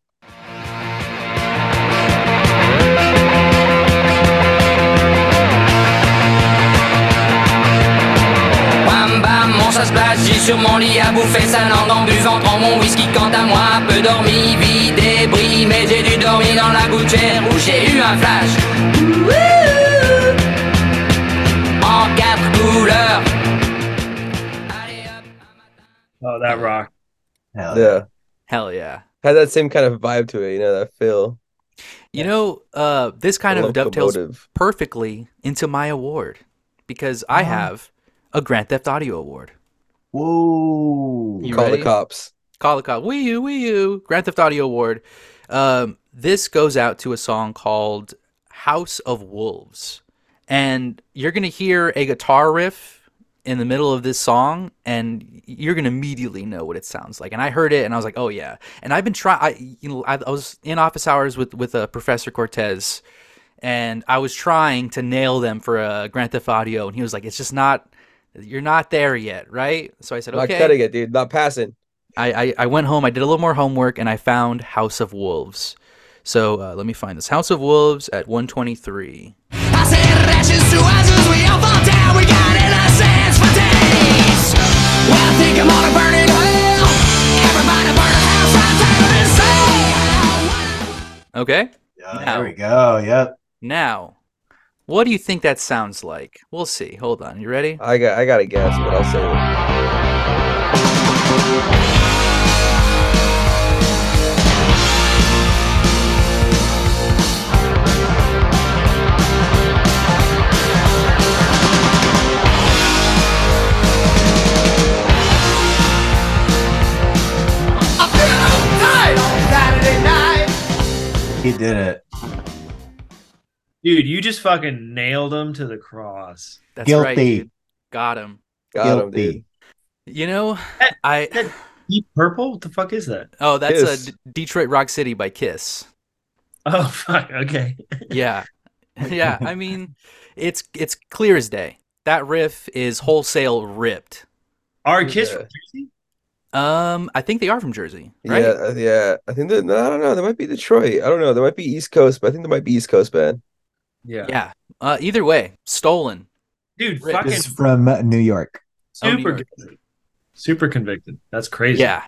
Bam, mon chat splash, j'ai sur mon lit à bouffer sa langue en buvant prends mon whisky quant à moi, peu dormi, vie débris, mais j'ai dû dormir dans la gouttière où j'ai eu un flash. En quatre couleurs. Allez hop. Oh, that rock. Hell Yeah. Hell yeah. Had that same kind of vibe to it, you know, that feel. You know, uh, this kind of dovetails perfectly into my award because I Oh. have a Grand Theft Audio award. Whoa. You Call ready? the cops. Call it call. Wii U, Wii U. Grand Theft Audio award. Um, this goes out to a song called House of Wolves. And you're going to hear a guitar riff in the middle of this song and you're going to immediately know what it sounds like. And I heard it and I was like, "Oh yeah." And I've been trying I you know I, I was in office hours with with uh, Professor Cortez and I was trying to nail them for a Grand Theft Audio and he was like, "It's just not you're not there yet, right?" So I said, Not "Okay." cutting it, dude. Not passing. I, I, I went home, I did a little more homework, and I found House of Wolves. So uh, let me find this. House of Wolves at 123. I said ashes to ashes, we all fall down. We got innocence for days. Well, I think I'm gonna burn in hell. Everybody burn a house right there and say. Okay? Yeah, Now. there we go. Yep. Now, what do you think that sounds like? We'll see. Hold on. You ready? I got I gotta guess, but I'll say it. I feel tight on Saturday night. He did it. Dude, you just fucking nailed him to the cross. That's right. Guilty. dude. Got him. Got him, dude. You know, Eh, I. Deep purple? What the fuck is that? Oh, that's a Kiss. D- Detroit Rock City by Kiss. Oh fuck. Okay. Yeah. yeah. I mean, it's it's clear as day. That riff is wholesale ripped. Are Kiss Yeah. from Jersey? Um, I think they are from Jersey, right? Yeah, uh, yeah. I think that no, I don't know. There might be Detroit. I don't know. There might be East Coast, but I think there might be East Coast band. Yeah. Yeah. Uh, either way, stolen. Dude, Rick. fucking This is from uh, New York. Oh, New super York. convicted. Super convicted. That's crazy. Yeah.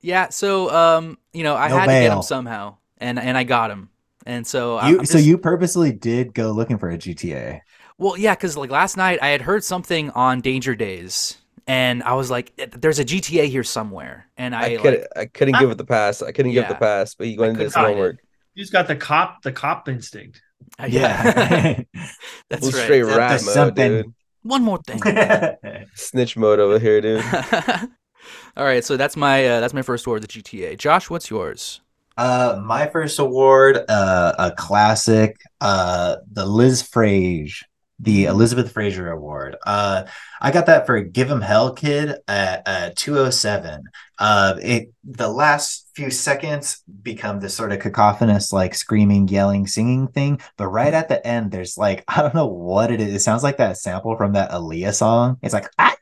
Yeah. So, um, you know, I No had to get him somehow, and and I got him, and so I- You I'm so just- you purposely did go looking for a GTA. well, yeah, because like last night I had heard something on Danger Days, and I was like, "Eh, "There's a GTA here somewhere," and I, I, couldn't I couldn't give it the pass. I couldn't give it the pass, but he I went and couldn't some find it. homework. You just got the cop, the cop instinct. Yeah. that's Full right. straight Up to rap mode, something. dude. One more thing. Snitch mode over here, dude. All right, so that's my uh, that's my first award, the GTA. Josh, what's yours? Uh, my first award, uh, a classic, uh, the Liz Frage, the Elizabeth Fraser Award. Uh, I got that for Give 'Em Hell Kid at uh, 207. Uh, it the last few seconds become this sort of cacophonous, like screaming, yelling, singing thing, but right at the end, there's like I don't know what it is. It sounds like that sample from that Aaliyah song. It's like ah,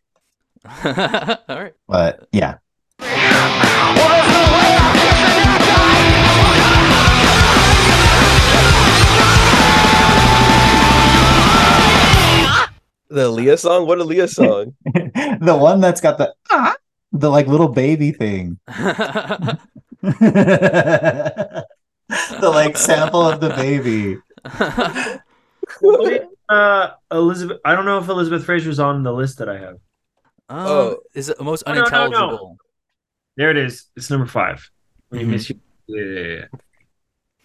All right. But yeah, The Leah song? What a Leah song? the one that's got the ah, the like little baby thing. the like sample of the baby. uh, Elizabeth. I don't know if Elizabeth Fraser's on the list that I have. um, Oh. is it most Oh, no, no, no. unintelligible? There it is. It's number five. When you Mhm. miss you. Yeah, yeah, yeah, yeah.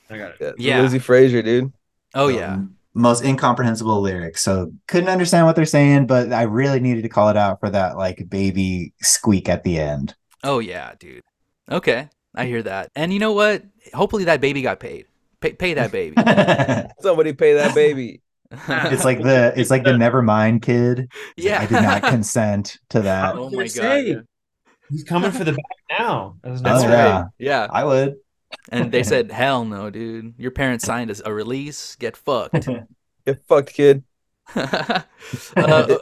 I got it. Yeah, Yeah. Lizzie Frazier, dude. Oh yeah. Most incomprehensible lyrics. So couldn't understand what they're saying, but I really needed to call it out for that like baby squeak at the end. Oh yeah, dude. Okay, I hear that. And you know what? Hopefully that baby got paid. Pay, pay that baby. Somebody pay that baby. It's like the it's like the Nevermind kid. yeah. I did not consent to that. oh my god. say. He's coming for the back now. That's, That's Oh, right. yeah. Yeah. I would. And they said, "Hell no, dude. Your parents signed us a release. Get fucked." Get fucked, kid. uh,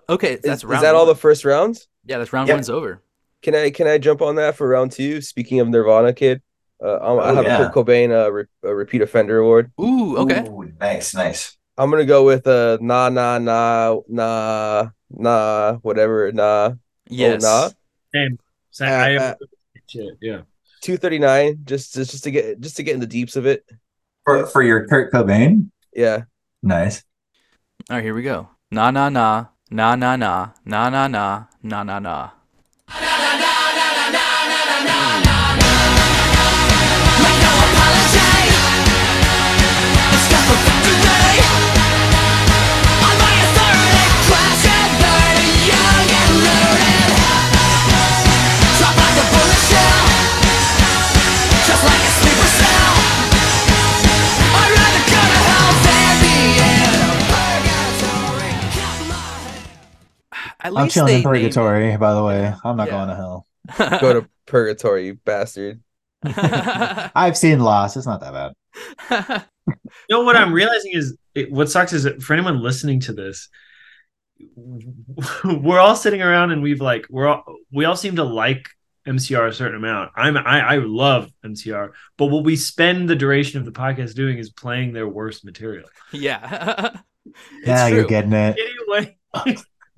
okay, Is, that's is round. that all the first rounds? Yeah, that's round Yep. one's over. Can I can I jump on that for round two? Speaking of Nirvana, kid, uh, I'm, I Oh, have yeah. a Kurt Cobain uh, re- a repeat offender award. Ooh, okay. Ooh, nice, nice. I'm gonna go with uh, nah nah nah nah nah whatever nah Yes. nah. Same. Same. Uh, I uh, yeah. 239 just just just to get just to get in the deeps of it. For for your Kurt Cobain. Yeah. Nice. All right, here we go. Na na na na na na na na na na na na. At I'm least chilling in they named purgatory, by the way. I'm not Yeah. going to hell. Go to purgatory, you bastard. I've seen Lost. It's not that bad. You know what I'm realizing is it, what sucks is that for anyone listening to this, we're all sitting around and we've like we're all we all seem to like MCR a certain amount. I'm I, I love MCR, but what we spend the duration of the podcast doing is playing their worst material. yeah. it's yeah, true. you're getting it. Anyway,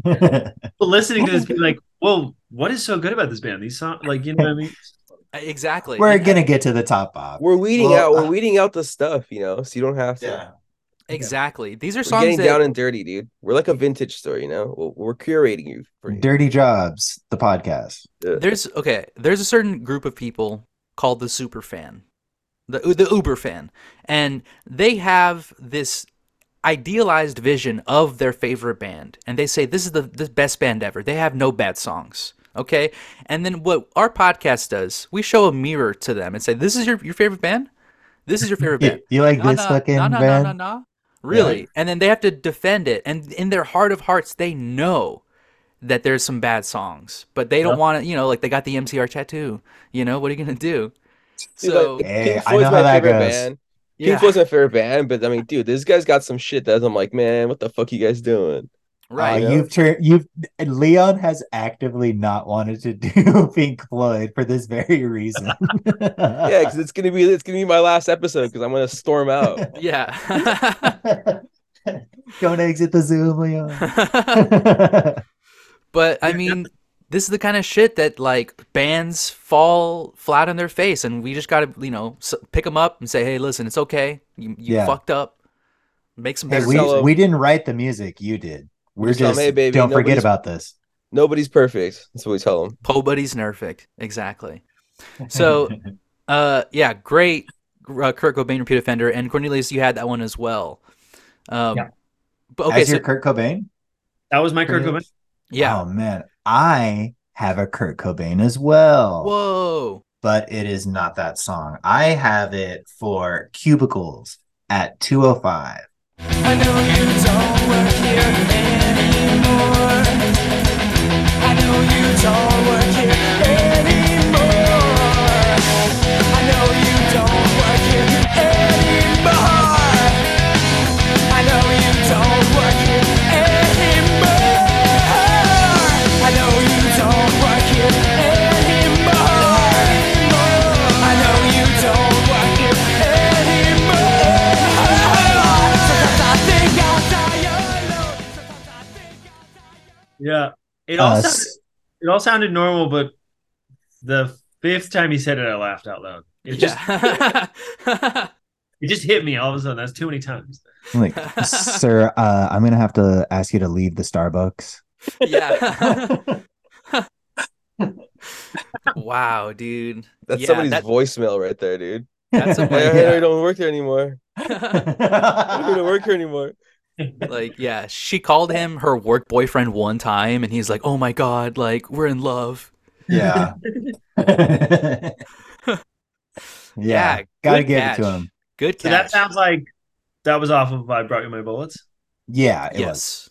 listening to this, be like, well, what is so good about this band? These songs, like you know what I mean?" Exactly. We're And- gonna get to the top bop. We're weeding Well, out we're uh, weeding out the stuff, you know, so you don't have to. Yeah. Exactly. These are We're songs getting that down and dirty, dude. We're like a vintage store, you know. We're, we're curating you for you. Dirty Jobs, the podcast. Yeah. there's okay. There's a certain group of people called the super fan, the the Uber fan, and they have this idealized vision of their favorite band, and they say this is the the best band ever. They have no bad songs. Okay, and then what our podcast does, we show a mirror to them and say, "This is your your favorite band. This is your favorite You, band." you like Nah, this nah, fucking nah, nah, band? nah, nah, nah. Really? And then they have to defend it. And in their heart of hearts, they know that there's some bad songs, but they don't Yeah. want to, you know, like they got the MCR tattoo. You know, what are you going to do? So, like, Hey, eh, I Floyd's know my how that favorite goes. band. Yeah. Pink Floyd's a fair band, but I mean, dude, this guy's got some shit that I'm like, man, what the fuck you guys doing? right. Uh, you've turned you've Leon has actively not wanted to do Pink Floyd for this very reason. Yeah, because it's gonna be it's gonna be my last episode because I'm gonna storm out. yeah. Don't exit the Zoom, Leon. but I mean, this is the kind of shit that like bands fall flat on their face, and we just got to, you know, pick them up and say, hey, listen, it's okay. You, you Yeah. fucked up. Make some hey, we, tell 'em- we didn't write the music, you did. We're Just tell 'em, just "Hey, baby, don't forget about this. Nobody's perfect. That's what we tell them. Po Buddy's Nerfic. Exactly. So, uh, yeah, great uh, Kurt Cobain repeat offender, and Cornelius, you had that one as well. Um, Yeah. But okay, As so Kurt Cobain? That was my Kurt Cobain. yeah. Oh man, I have a Kurt Cobain as well. Whoa. But it is not that song. I have it for Cubicles at 205. I know you don't work here anymore. I know you don't work here anymore. I know you don't work here anymore. It all Uh, sounded, it all sounded normal, but the fifth time he said it, I laughed out loud. It just yeah. it just hit me all of a sudden. That's too many times. like, sir, uh, I'm gonna have to ask you to leave the Starbucks. yeah. wow, dude. That's Yeah, somebody's that- voicemail right there, dude. That's a- Hey, Yeah. I don't work there anymore. I don't work here anymore. Like yeah she called him her work boyfriend one time and he's like oh my god like we're in love yeah. yeah. Yeah, Gotta good give catch. it to him. good So that sounds like that was off of I brought you my bullets. Yeah, it was. yes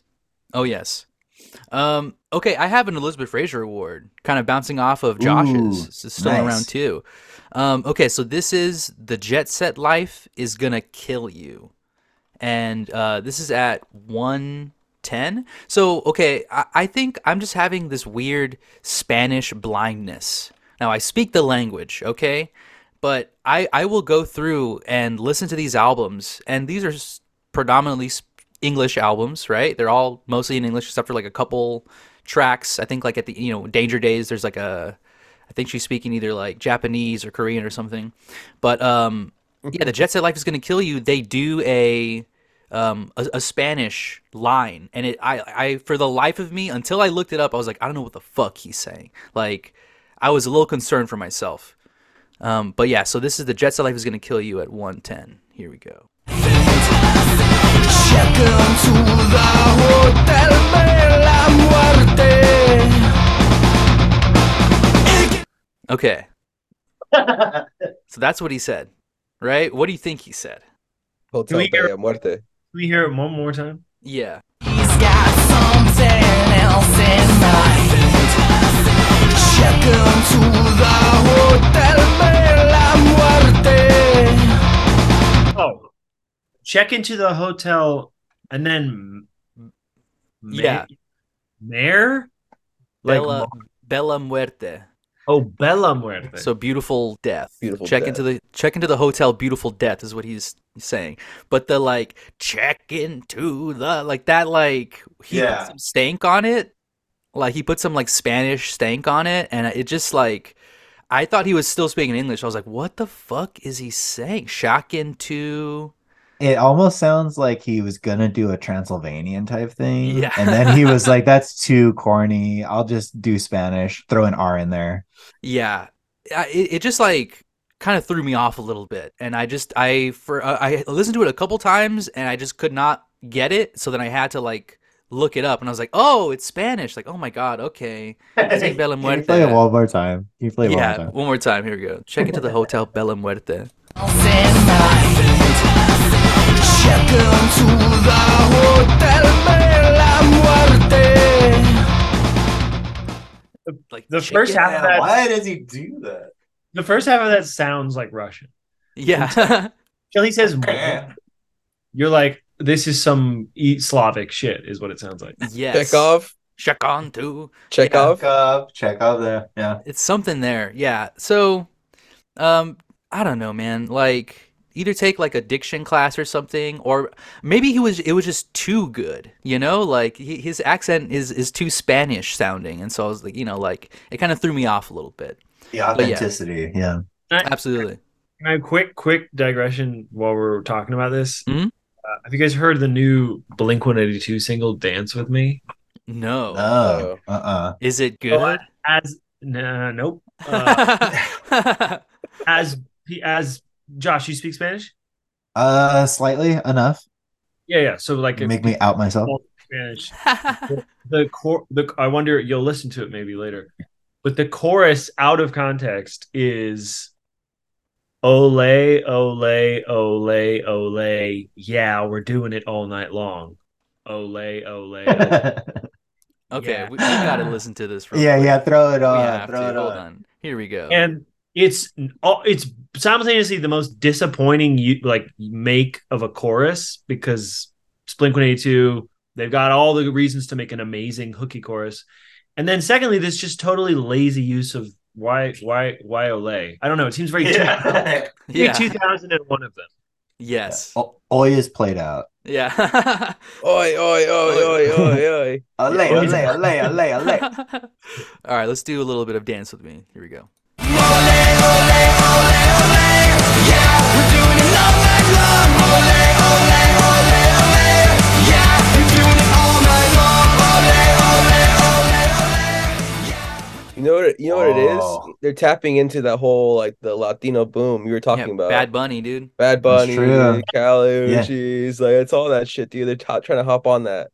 oh yes um okay i have an elizabeth fraser award kind of bouncing off of josh's Ooh, this is still nice. around too um okay so this is the jet set life is gonna kill you and uh this is at 110 so okay I, I think i'm just having this weird spanish blindness now i speak the language okay but I, I will go through and listen to these albums, and these are predominantly English albums, right? They're all mostly in English, except for like a couple tracks. I think like at the you know Danger Days, there's like a, I think she's speaking either like Japanese or Korean or something. But um, yeah, the Jet Set Life is gonna kill you. They do a um a, a Spanish line, and it I I for the life of me until I looked it up, I was like I don't know what the fuck he's saying. Like I was a little concerned for myself. Um, but yeah, so this is the Jet Set Life is going to kill you at 110. Here we go. Check into the Hotel Bella Muerte. Okay. so that's what he said, right? What do you think he said? Hotel we hear- Muerte. Can we hear it one more time? Yeah. He's got something else in mind. Check into the Hotel Bella Muerte. Oh, check into the hotel and then ma- Yeah. mayor like Bella, mo- Bella Muerte. Oh Bella Muerte. So beautiful death. Beautiful check death. into the check into the hotel beautiful death is what he's saying. But the like check into the like that like he Yeah. put some stank on it. Like he put some like Spanish stank on it and it just like I thought he was still speaking English. I was like, what the fuck is he saying? Shock into It almost sounds like he was gonna do a Transylvanian type thing. Yeah. And then he was like, that's too corny. I'll just do Spanish, throw an R in there. Yeah, it, it just like kind of threw me off a little bit, and I just I for uh, I listened to it a couple times, and I just could not get it. So then I had to like look it up, and I was like, oh, it's Spanish. Like, oh my god, okay. Say Bella Can you play it Muerte. one more time? Can you play it one more Yeah, time? one more time. Here we go. Check into the hotel Bella Muerte. Like The first half of that, Why does he do that? the first half of that sounds like Russian. Yeah, Till he says, "You're like this is some e- Slavic shit," is what it sounds like. yes. Chekhov. Check on to. Chekhov. Check up, check up there. Yeah. It's something there. Yeah. So, um, I don't know, man. Like either take like a diction class or something, or maybe he was it was just too good. You know, like he, his accent is is too Spanish sounding, and so I was like, you know, like it kind of threw me off a little bit. The yeah. authenticity. Yeah. Absolutely. Can I quick quick digression while we're talking about this? Mhm. Uh, have you guys heard the new Blink One Eighty Two single "Dance with Me"? No. Oh. Uh. uh is it Oh, good? As nah, nope. Uh, as as Josh, you speak Spanish? Uh. Slightly enough. Yeah, yeah. So like if Make me out myself. Spanish. the core the I wonder you'll listen to it maybe later. But the chorus out of context is ole ole ole ole yeah, we're doing it all night long. Ole ole. ole. okay, Yeah. we, we gotta listen to this. real yeah. quick. Yeah. Throw it on. Throw to. it Hold on. on. Here we go. and it's oh, it's simultaneously the most disappointing you like make of a chorus because Blink One Eighty Two they've got all the reasons to make an amazing hooky chorus, and then secondly, this just totally lazy use of why why why Olay. I don't know. It seems very Yeah. yeah. yeah. two thousand and one of them. Yes. O- Oi is played out. Yeah. Oi, oi, oi, oi, oi, oi. Ole, ole, ole, ole, ole. All right, let's do a little bit of dance with me. Here we go. You know what? It, you know what it Oh. They're tapping into that whole like the Latino boom you were talking Yeah, about. Bad Bunny, dude. Bad Bunny, true. Calucci's, like it's all that shit, dude. They're top, trying to hop on that.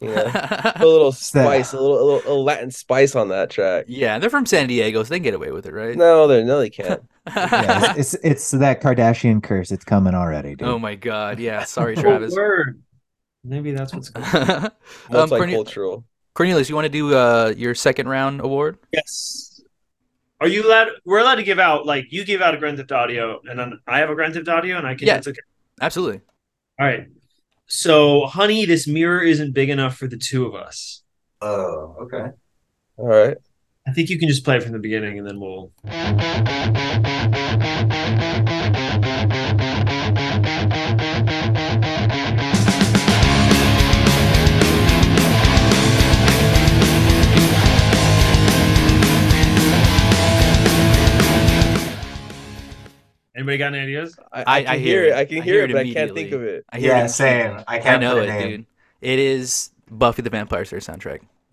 You know, put a little spice, a little, a little, a little Latin spice on that track. yeah, they're from San Diego, so they can get away with it, right? No, they no, they can't. Yeah, it's, it's it's that Kardashian curse. It's coming already, dude. oh my god. Yeah, sorry, Oh, Travis. word. Maybe that's what's going on. um, Corne- Multicultural. Cornelius, you want to do uh, your second round award? Yes. Are you allowed? We're allowed to give out like you give out a Grand Theft Audio, and then I have a Grand Theft Audio, and I can. Yeah. It's okay. Absolutely. All right. So, honey, this mirror isn't big enough for the two of us. Oh, okay. All right. I think you can just play it from the beginning, and then we'll. Anybody got any ideas? I, I- I, I hear hear it. it. I can I hear hear it, it but I can't think of it. I hear Yeah, it. same. I I can't know it, name. dude. It is Buffy the Vampire Slayer soundtrack.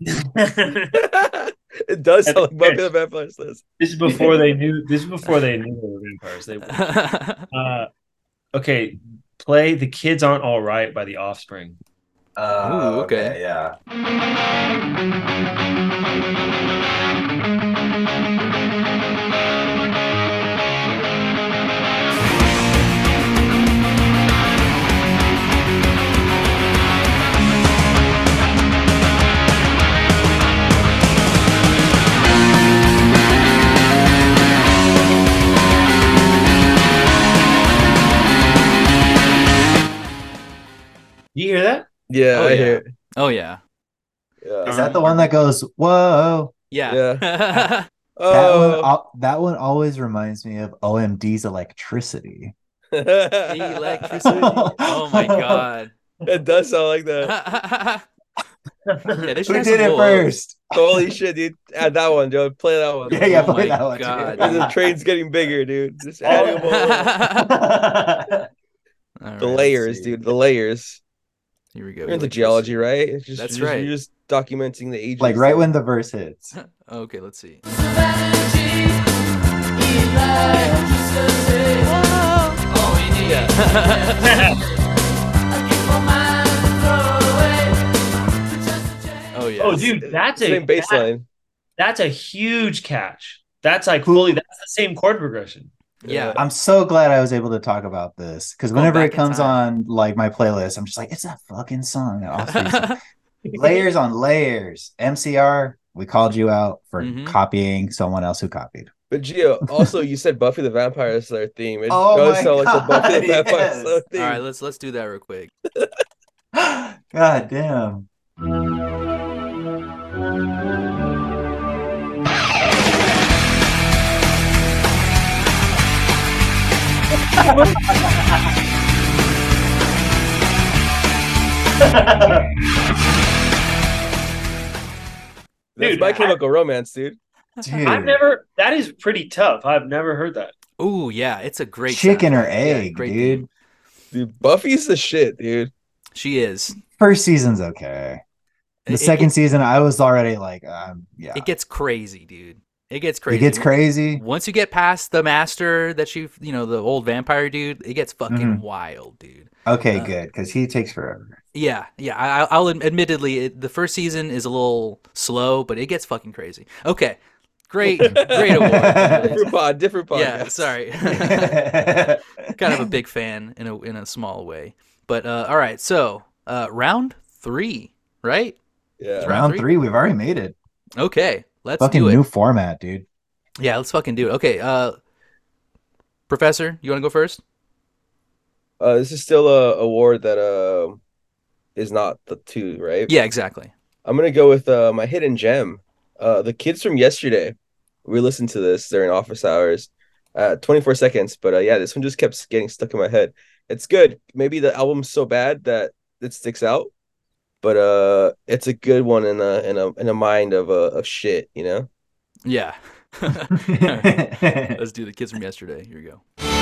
it does sound like Buffy the Vampire Slayer. This is before they knew. This is before they knew they were vampires. They. Uh, okay, play "The Kids Aren't All Right" by The Offspring. Oh, Ooh, okay. Yeah. You hear that? Yeah, Oh, I yeah. hear it. oh yeah. Yeah. Is that the one that goes, whoa? Yeah. Oh. That Oh, one, al- that one always reminds me of OMD's electricity. Electricity. Oh my god. it does sound like that. yeah, they should Who have did it more- first? Holy shit, dude! Add that one, Joe. Play that one. Yeah, yeah, Oh play my that one. God, And the train's getting bigger, dude. Just add them all. All right, The let's layers, dude. The layers. Here we go. You're into electricity. geology, right? It's just, That's you're just- right. You're just documenting the ages. like right when the verse hits. Okay, let's see. Oh yeah. Oh, dude, that's a same that- baseline. that's a huge catch. That's like fully. That's the same chord progression. Yeah. I'm so glad I was able to talk about this because whenever it comes on like my playlist, I'm just like, it's that fucking song. that Offspring song. layers on layers. MCR, we called you out for Mhm. copying someone else who copied. But Gio, also you said Buffy the Vampire Slayer theme. It Oh does my sound like the Buffy the God, Vampire. Slayer theme. All right, let's let's do that real quick. God damn. Dude, My Chemical Romance, dude. Dude. I've never. That is pretty tough. I've never heard that. Ooh, yeah, it's a great Chicken or soundtrack. Yeah, egg, great dude. theme. Dude, Buffy's the shit, dude. She is. First season's okay. The It- second it, season, I was already like, um, yeah. it gets crazy, dude. It gets crazy. It gets crazy. Once you get past the master that you, you know, the old vampire dude, it gets fucking Mhm. wild, dude. Okay, Uh, good, because he takes forever. Yeah, yeah. I, I- I'll admittedly, it, the first season is a little slow, but it gets fucking crazy. Okay, great, great award. different pod, different podcast. yeah, sorry. kind of a big fan in a in a small way. But uh, all right, so uh, round three, right? Yeah. round Round three? three, we've already made it. Okay, let's Fucking do it. new format, dude. Yeah, let's fucking do it. Okay, uh, Professor, you want to go first? Uh, this is still a award that uh, is not the two, right? Yeah, exactly. I'm gonna go with uh, my hidden gem. Uh, the kids from yesterday. We listened to this during office hours. Uh, 24 seconds, but uh, yeah, this one just kept getting stuck in my head. it's good. Maybe the album's so bad that it sticks out, but uh, it's a good one in a in a in a mind of uh, of shit, you know. Yeah. Let's do the kids from yesterday. Here we go.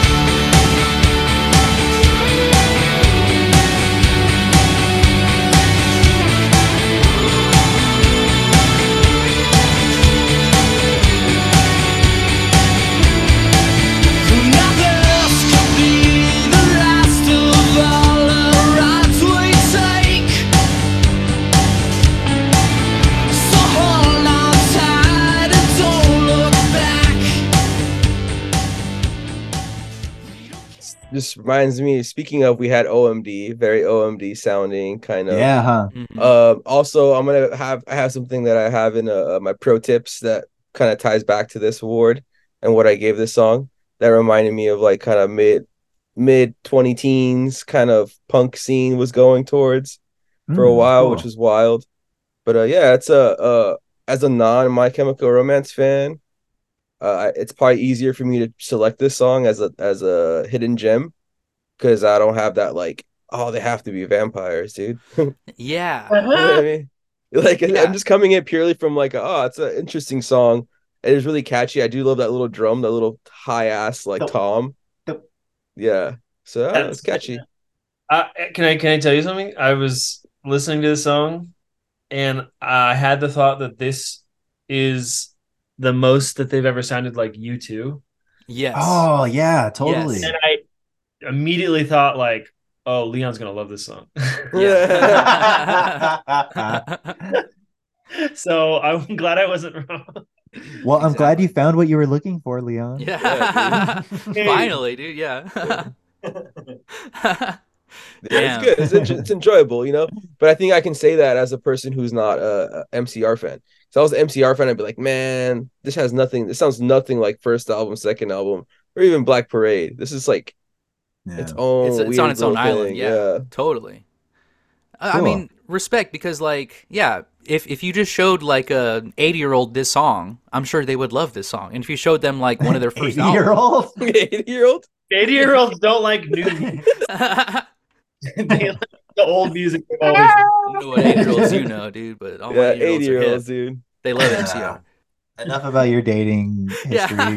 This reminds me. Speaking of, we had OMD, very OMD sounding kind of. yeah, huh? Mhm. Um, also, I'm gonna have I have something that I have in uh, my pro tips that kind of ties back to this award and what I gave this song. That reminded me of like kind of mid mid twenty teens kind of punk scene was going towards for a Mm, while, cool. which was wild. But uh, yeah, it's a uh, as a non My Chemical Romance fan, uh, it's probably easier for me to select this song as a as a hidden gem because I don't have that like oh they have to be vampires, dude. Yeah. You know what I mean? Like Yeah. I'm just coming in purely from like oh it's an interesting song. It is really catchy. I do love that little drum, that little high ass like Dope. tom. Dope. Yeah. So That's- it's catchy. Uh, can I can I tell you something? I was listening to the song, and I had the thought that this is the most that they've ever sounded like U2, Yes. Oh yeah, totally. Yes. and I immediately thought like, oh, Leon's gonna love this song. so I'm glad I wasn't wrong. well, I'm glad you found what you were looking for, Leon. yeah. Hey. Finally, dude. Yeah. Yeah, it's good. It's, it's enjoyable, you know. But I think I can say that as a person who's not a, a MCR fan. If I was an MCR fan, I'd be like, man, this has nothing. This sounds nothing like first album, second album, or even Black Parade. This is like Yeah. its own. It's- it's on its own little island, thing. yeah. Totally. I I mean, respect because, like, yeah, if if you just showed like a eighty year old this song, I'm sure they would love this song. And if you showed them like one of their first year albums, old. Eighty year old. Eighty year olds don't like new. music. they like the old music. always I don't know what eighty year olds you know, dude, but all Yeah, my eighty eighty year year olds, olds dude. they love Yeah. MCR. Enough about your dating history.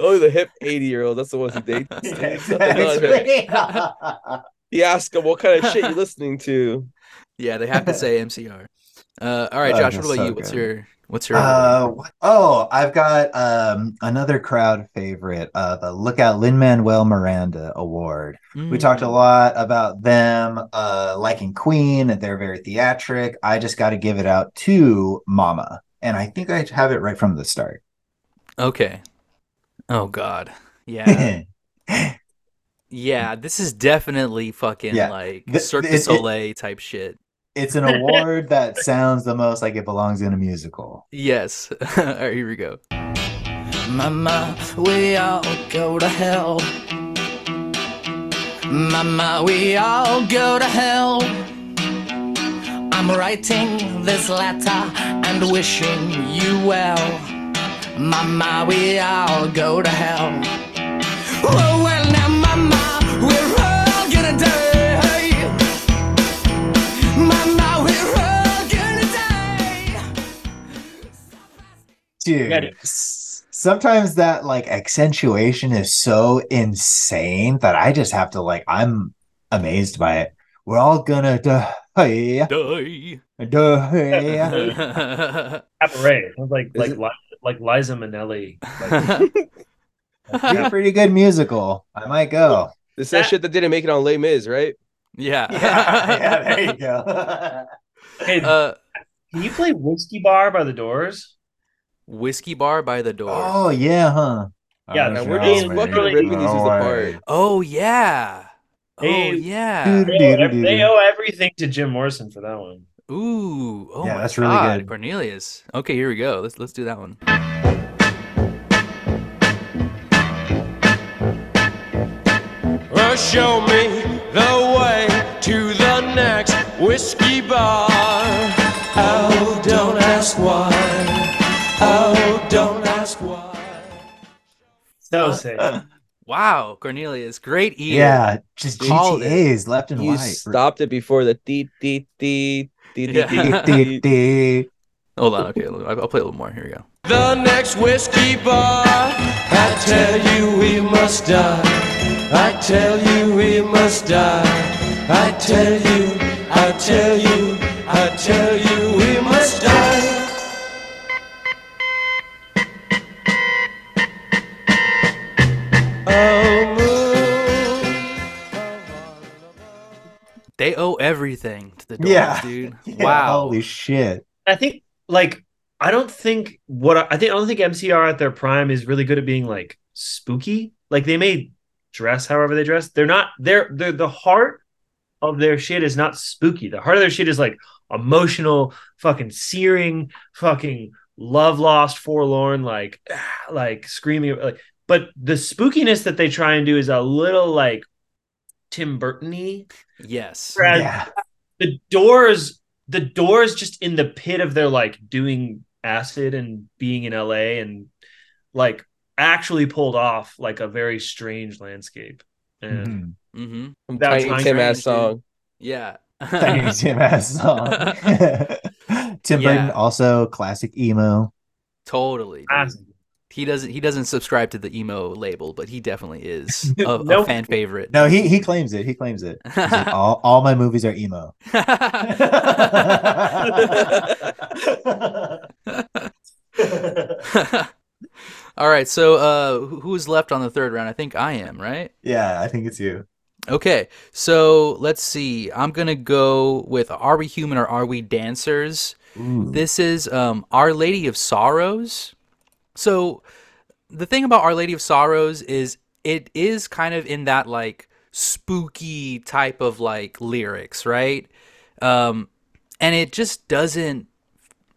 Only the hip eighty year olds. That's the ones who date. Yeah, Exactly. exactly. You ask them what kind of shit you listening to. yeah, they have to say MCR. Uh, all right, Oh, Josh, what that's about so you? What's your what's your Uh, what- oh, I've got um another crowd favorite, uh, the Lookout Lin Manuel Miranda Award. We talked a Mm. lot about them uh liking Queen and they're very theatric. I just got to give it out to Mama, and I think I have it right from the start. Okay. Oh God. Yeah. Yeah, this is definitely fucking Yeah. like Cirque it- du it- Soleil type shit. It's an award that sounds the most like it belongs in a musical. Yes. All right, here we go. Mama, we all go to hell. Mama, we all go to hell. I'm writing this letter and wishing you well. Mama, we all go to hell. Oh, well, Dude, Get sometimes that like accentuation is so insane that I just have to like I'm amazed by it. We're all gonna die. Die. Die. Cabaret. Like like it- Li- like Liza Minnelli. Like, Be pretty good musical. I might go. This is that That- shit that didn't make it on Les Mis, right? yeah. Yeah, yeah, there you go. hey, Uh, can you play Whiskey Bar by the Doors? Whiskey bar by the door. oh yeah, huh? Yeah, Oh, we're sure. just fucking ripping these dudes apart. Oh yeah. Oh yeah. They owe, they owe everything to Jim Morrison for that one. Ooh. Oh Yeah, my that's really God, good. Cornelius. Okay, here we go. Let's let's do that one. Well, show me the way to the next whiskey bar. Oh, So sick. Wow, Cornelius, great ear. Yeah, just Called it. GTA's left and You right. stopped it before the dee dee dee dee dee Yeah. dee Dee, dee. dee. Hold on, okay, I'll I'll play a little more. Here we go. The next whiskey bar, I tell you we must die. I tell you we must die. I tell you, I tell you, I tell you They owe everything to the doors, Yeah. dude. Yeah, wow. Holy shit. I think like I don't think what I, I think I don't think MCR at their prime is really good at being like spooky. Like they may dress however they dress. They're not they're they're the heart of their shit is not spooky. The heart of their shit is like emotional, fucking searing, fucking love lost, forlorn, like like screaming like but the spookiness that they try and do is a little like Tim Burton-y. yes. Whereas Yeah. the doors the doors just in the pit of their like doing acid and being in LA and like actually pulled off like a very strange landscape. And Mhm. Mm-hmm. That Tiny Tim ass song. Yeah. Tiny Tim ass song. Tim Yeah. Burton also classic emo. totally. dude. Acid. He doesn't. He doesn't subscribe to the emo label, but he definitely is a, a fan favorite. No, he he claims it. He claims it. Like, all, all my movies are emo. All right. So, uh, who's left on the third round? I think I am. Right. yeah, I think it's you. Okay, so let's see. I'm gonna go with Are We Human or Are We Dancers? Ooh. This is um, Our Lady of Sorrows. So the thing about Our Lady of Sorrows is it is kind of in that like spooky type of like lyrics, right? Um, and it just doesn't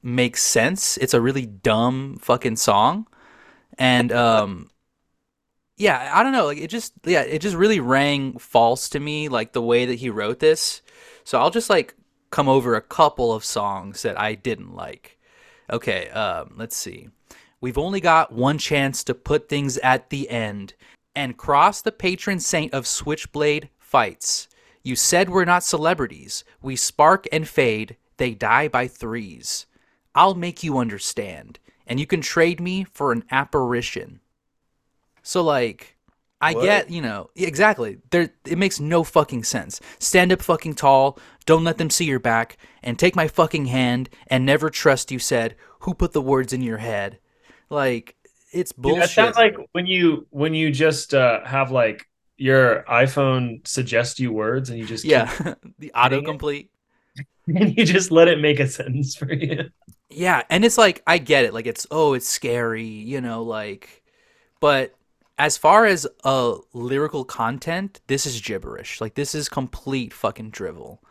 make sense. It's a really dumb fucking song, and um, yeah, I don't know. Like it just yeah, it just really rang false to me, like the way that he wrote this. So I'll just like come over a couple of songs that I didn't like. Okay, um, let's see. We've only got one chance to put things at the end and cross the patron saint of switchblade fights. You said we're not celebrities. We spark and fade. They die by threes. I'll make you understand, and you can trade me for an apparition. So like I What? get, you know, exactly. There it makes no fucking sense. Stand up fucking tall, don't let them see your back, and take my fucking hand and never trust you said, who put the words in your head? Like it's Dude, bullshit. that sounds like when you when you just uh, have like your iPhone suggest you words and you just yeah, the autocomplete. and you just let it make a sentence for you. Yeah, and it's like I get it, like it's oh, it's scary, you know, like but as far as uh lyrical content, this is gibberish. Like this is complete fucking drivel.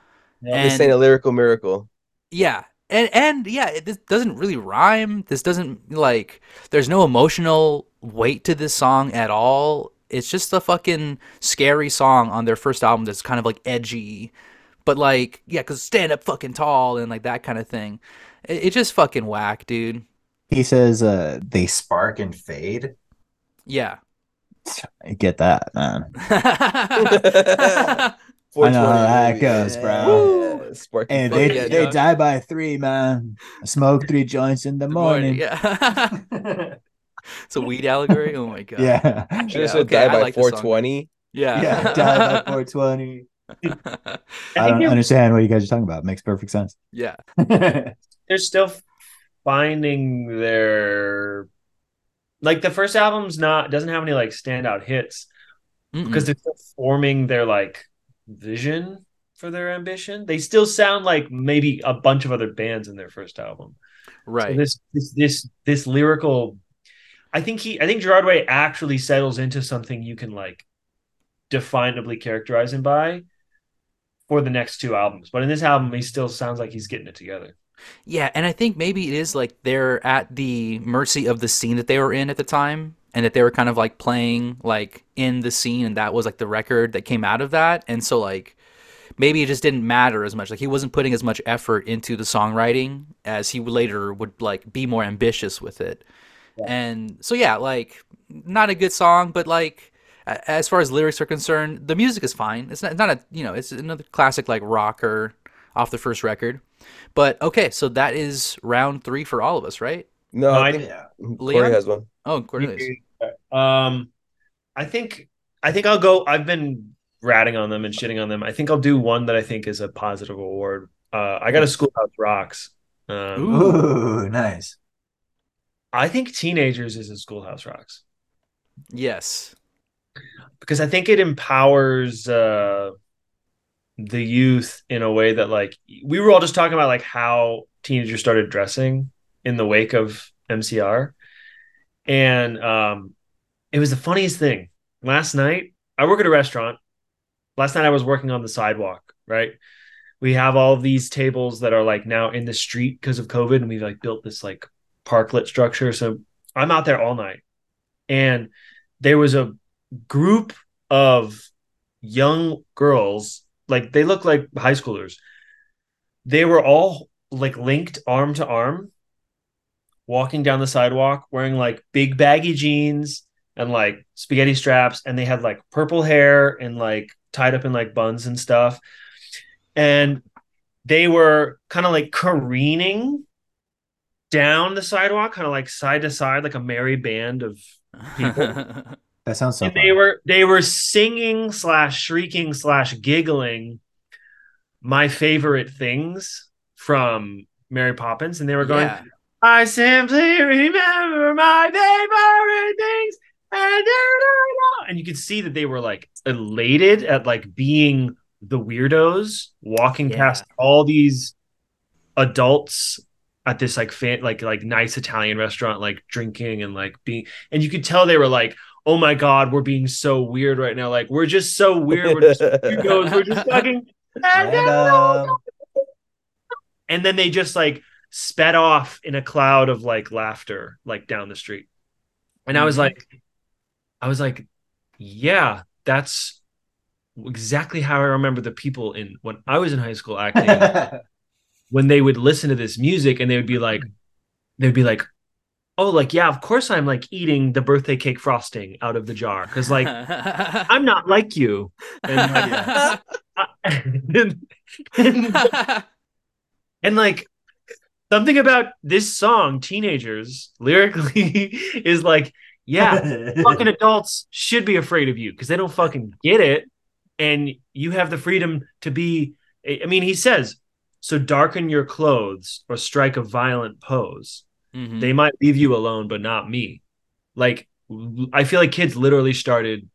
This ain't a lyrical miracle. Yeah. And and yeah, it, this doesn't really rhyme. This doesn't like there's no emotional weight to this song at all. It's just a fucking scary song on their first album that's kind of like edgy. But like, yeah, cuz stand up fucking tall and like that kind of thing. It, it's just fucking whack, dude. He says uh they spark and fade. Yeah. I get that, man. yeah, I know how that baby. goes, bro. Yeah, Sparky And they yeah, they dog. die by three, man. I smoke three joints in the morning. Yeah. it's a weed allegory. Oh my god. Yeah. Should Yeah, have okay, die I by like this 420. Yeah. Yeah, die by 420. I I don't understand what you guys are talking about. Makes perfect sense. yeah. they're still finding their like the first album's not doesn't have any like standout hits Mm-mm. because they're still forming their like vision for their ambition. They still sound like maybe a bunch of other bands in their first album. right. So this this this this lyrical I think he I think Gerard Way actually settles into something you can like definably characterize him by for the next two albums. But in this album he still sounds like he's getting it together. Yeah, and I think maybe it is like they're at the mercy of the scene that they were in at the time, and that they were kind of like playing like in the scene, and that was like the record that came out of that, and so like maybe it just didn't matter as much. Like he wasn't putting as much effort into the songwriting as he later would like be more ambitious with it. And so yeah, like not a good song, but like as far as lyrics are concerned, the music is fine. It's not, it's not a you know, it's another classic like rocker off the first record. But okay, so that is round three for all of us, right? No, I think Yeah. Corey Leon? has one. Oh, Cornelius. Um, I think I think I'll go. I've been ratting on them and shitting on them. I think I'll do one that I think is a positive award. Uh, I got a Schoolhouse Rocks. Um, Ooh. Ooh, nice. I think Teenagers is a Schoolhouse Rocks Yes. because I think it empowers uh, the youth in a way that like we were all just talking about like how teenagers started dressing in the wake of MCR, and um, it was the funniest thing. Last night, I work at a restaurant. Last night, I was working on the sidewalk. Right, we have all these tables that are like now in the street because of COVID, and we've like built this like parklet structure. So I'm out there all night, and there was a group of young girls like they look like high schoolers. They were all like linked arm to arm walking down the sidewalk wearing like big baggy jeans and like spaghetti straps and they had like purple hair and like tied up in like buns and stuff. And they were kind of like careening down the sidewalk kind of like side to side like a merry band of That sounds so and they were they were singing slash shrieking slash giggling my favorite things from Mary Poppins, and they were going, Yeah. "I simply remember my favorite things," and and you could see that they were like elated at like being the weirdos walking Yeah. past all these adults at this like fan like like nice Italian restaurant, like drinking and like being, and you could tell they were like, "Oh my god, we're being so weird right now. Like we're just so weird. We're just weirdos. We're just fucking." Random. And then they just like sped off in a cloud of like laughter, like down the street. And I was Mhm. like, I was like, yeah, that's exactly how I remember the people in when I was in high school acting. when they would listen to this music and they would be like they'd be like oh like yeah of course i'm like eating the birthday cake frosting out of the jar because like i'm not like you. And like, and, and, and, like something about this song teenagers lyrically is like yeah fucking adults should be afraid of you because they don't fucking get it. And you have the freedom to be i mean he says so darken your clothes or strike a violent pose Mhm. they might leave you alone but not me. Like i feel like kids literally started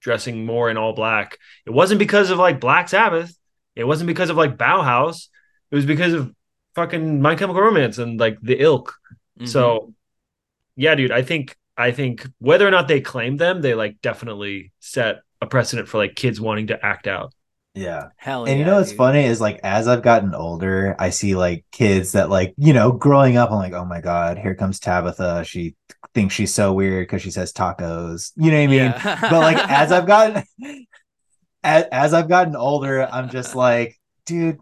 dressing more in all black. It wasn't because of like black sabbath. It wasn't because of like bauhaus. It was because of fucking my chemical romance and like the ilk. Mhm. so yeah dude i think i think whether or not they claim them they like definitely set a precedent for like kids wanting to act out yeah. hell And you know what's dude. funny is like as I've gotten older, I see like kids that like, you know, growing up, I'm like, oh my God, here comes Tabitha. She thinks she's so weird because she says tacos. You know what I mean? Yeah. But like as I've gotten as, as I've gotten older, I'm just like, dude,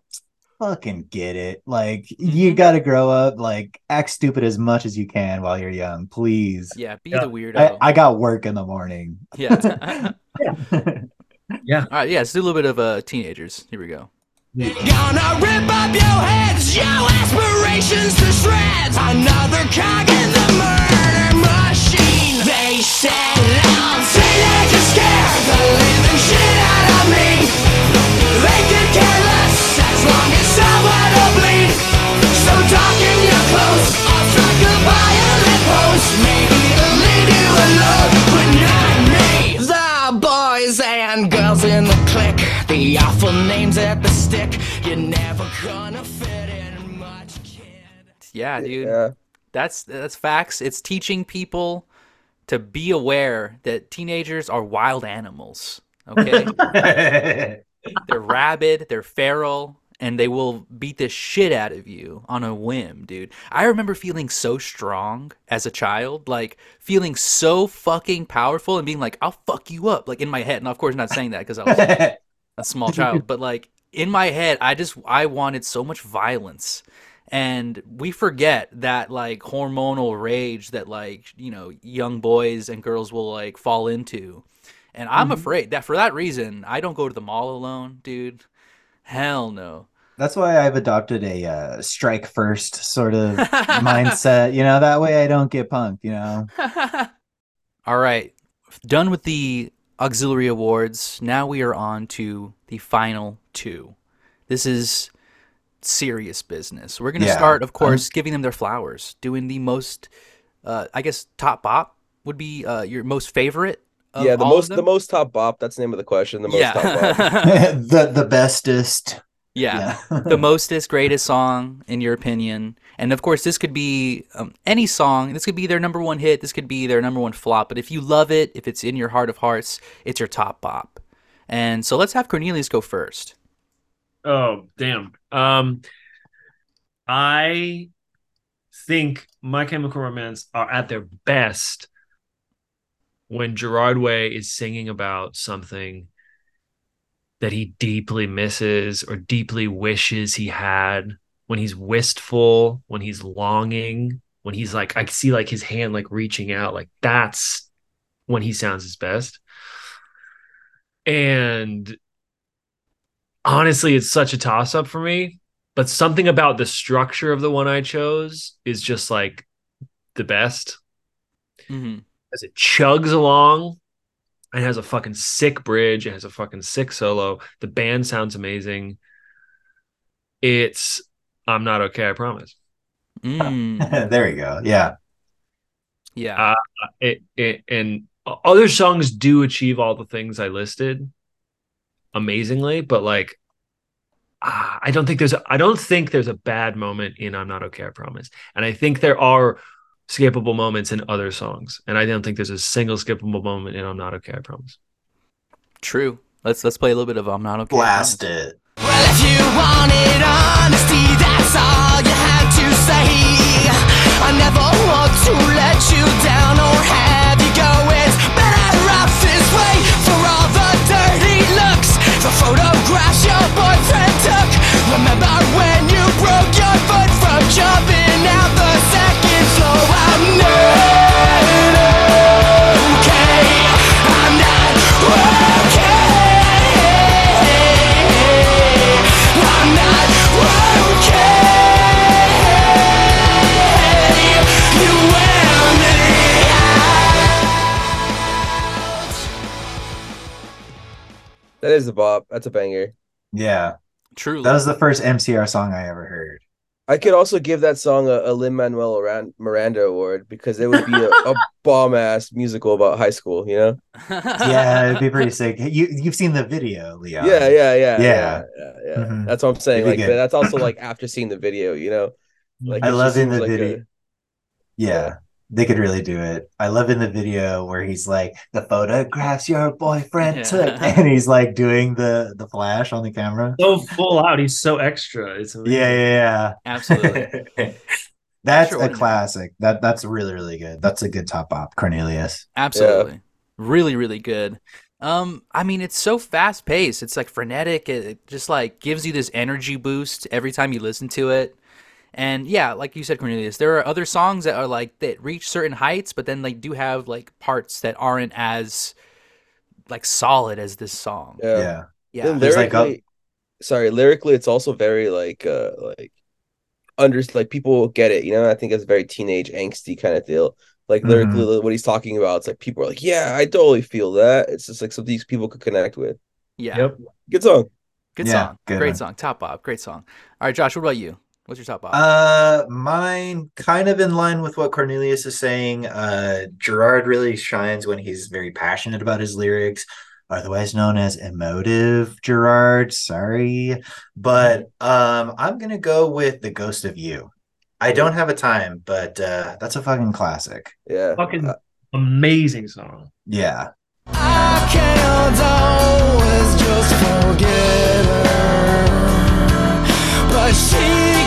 fucking get it. Like you Mhm. gotta grow up, like act stupid as much as you can while you're young, please. yeah, be Yeah. the weirdo. I, I got work in the morning. yeah. Yeah. All right, yeah, let's do a little bit of uh, teenagers. Here we go. Gonna rip up your heads, your aspirations to shreds. Another cog in the murder machine. They said I'm teenagers scared the living shit out of me. They could care less as long as someone will bleed. So darken your clothes, or strike a violent pose. Maybe it'll leave you alone, but not me. The boys and girls in the clique, the awful names at the stick. You're never gonna fit in much, kid. Yeah, dude. Yeah. That's that's facts. It's teaching people to be aware that teenagers are wild animals. Okay? they're rabid, they're feral, and they will beat the shit out of you on a whim, dude. I remember feeling so strong as a child, like feeling so fucking powerful and being like, I'll fuck you up, like in my head. And of course, not saying that because I was a small child, but like in my head, I just I wanted so much violence, and we forget that like hormonal rage that like you know young boys and girls will like fall into. And i'm mm-hmm. afraid that for that reason i don't go to the mall alone dude. Hell no That's why I've adopted a uh, strike first sort of mindset. You know, that way I don't get punked. You know. all right done with the auxiliary awards now we are on to the final two this is serious business we're going to Yeah. start of course giving them their flowers doing the most uh, i guess top bop would be uh, your most favorite yeah, the most the most top bop. That's the name of the question. The most top bop. the the bestest. Yeah. Yeah. the mostest greatest song in your opinion. And of course this could be um, any song. This could be their number one hit. This could be their number one flop. But if you love it if it's in your heart of hearts it's your top bop. And so let's have cornelius go first. Oh, damn. Um, I think My Chemical Romance are at their best when Gerard Way is singing about something that he deeply misses or deeply wishes he had. When he's wistful, when he's longing, when he's like, I see like his hand like reaching out, like that's when he sounds his best. And honestly, it's such a toss up for me. But something about the structure of the one I chose is just like the best hmm as it chugs along and has a fucking sick bridge. It has a fucking sick solo. The band sounds amazing. It's I'm not okay, I promise. mm, there you go. Yeah. yeah It, it and other songs do achieve all the things I listed amazingly, but like ah, I don't think there's a, I don't think there's a bad moment in I'm not okay, I promise. And I think there are skippable moments in other songs. And I don't think there's a single skippable moment in I'm not okay, I promise. true let's let's play a little bit of i'm not okay Blast it. Well, if you wanted honesty, that's all you had to say. I never want to let you down or have you go. It's better off this way for all the dirty looks. The photographs your boyfriend took. Remember when you broke your foot from jumping out That is a bop. That's a banger. Yeah. truly That was the first MCR song I ever heard. I could also give that song a, a Lin Manuel Miranda award because it would be a, a bomb ass musical about high school. You know? Yeah, it'd be pretty sick. You you've seen the video, Leo. Yeah, yeah, yeah, Yeah. yeah, yeah. yeah. Mhm. That's what I'm saying. It'd Like, but that's also like after seeing the video. You know? Like I love in seems the like a- video. Yeah, they could really do it. I love in the video where he's like the photographs your boyfriend Yeah. took, and he's like doing the the flash on the camera. So full out, he's so extra. It's amazing. Yeah, yeah, absolutely yeah. That's a Extraordinary. classic. That that's really really good. That's a good top bop, Cornelius. Absolutely. Really, really good. Um, I mean, it's so fast paced. It's like frenetic. It, it just like gives you this energy boost every time you listen to it. And yeah, like you said, Cornelius, there are other songs that are like that reach certain heights, but then they do have like parts that aren't as like solid as this song. Yeah. Yeah, Yeah. And There's like a- lyrically, sorry, lyrically, it's also very like uh like under like people get it. You know, I think it's a very teenage angsty kind of deal. Like lyrically, what he's talking about, it's like people are like, yeah, I totally feel that. It's just like something these people could connect with. yeah. Yep. Good song. Good Yeah, song. good Great one. song. Top bop. Great song. All right, Josh, what about you? What's your top bop? Uh, mine kind of in line with what Cornelius is saying. Uh, Gerard really shines when he's very passionate about his lyrics, otherwise known as emotive Gerard. Sorry, but um, I'm gonna go with the Ghost of You. I don't have a time, but uh, that's a fucking classic. Yeah. Fucking Uh, amazing song. Yeah, I can't always just forget her, but she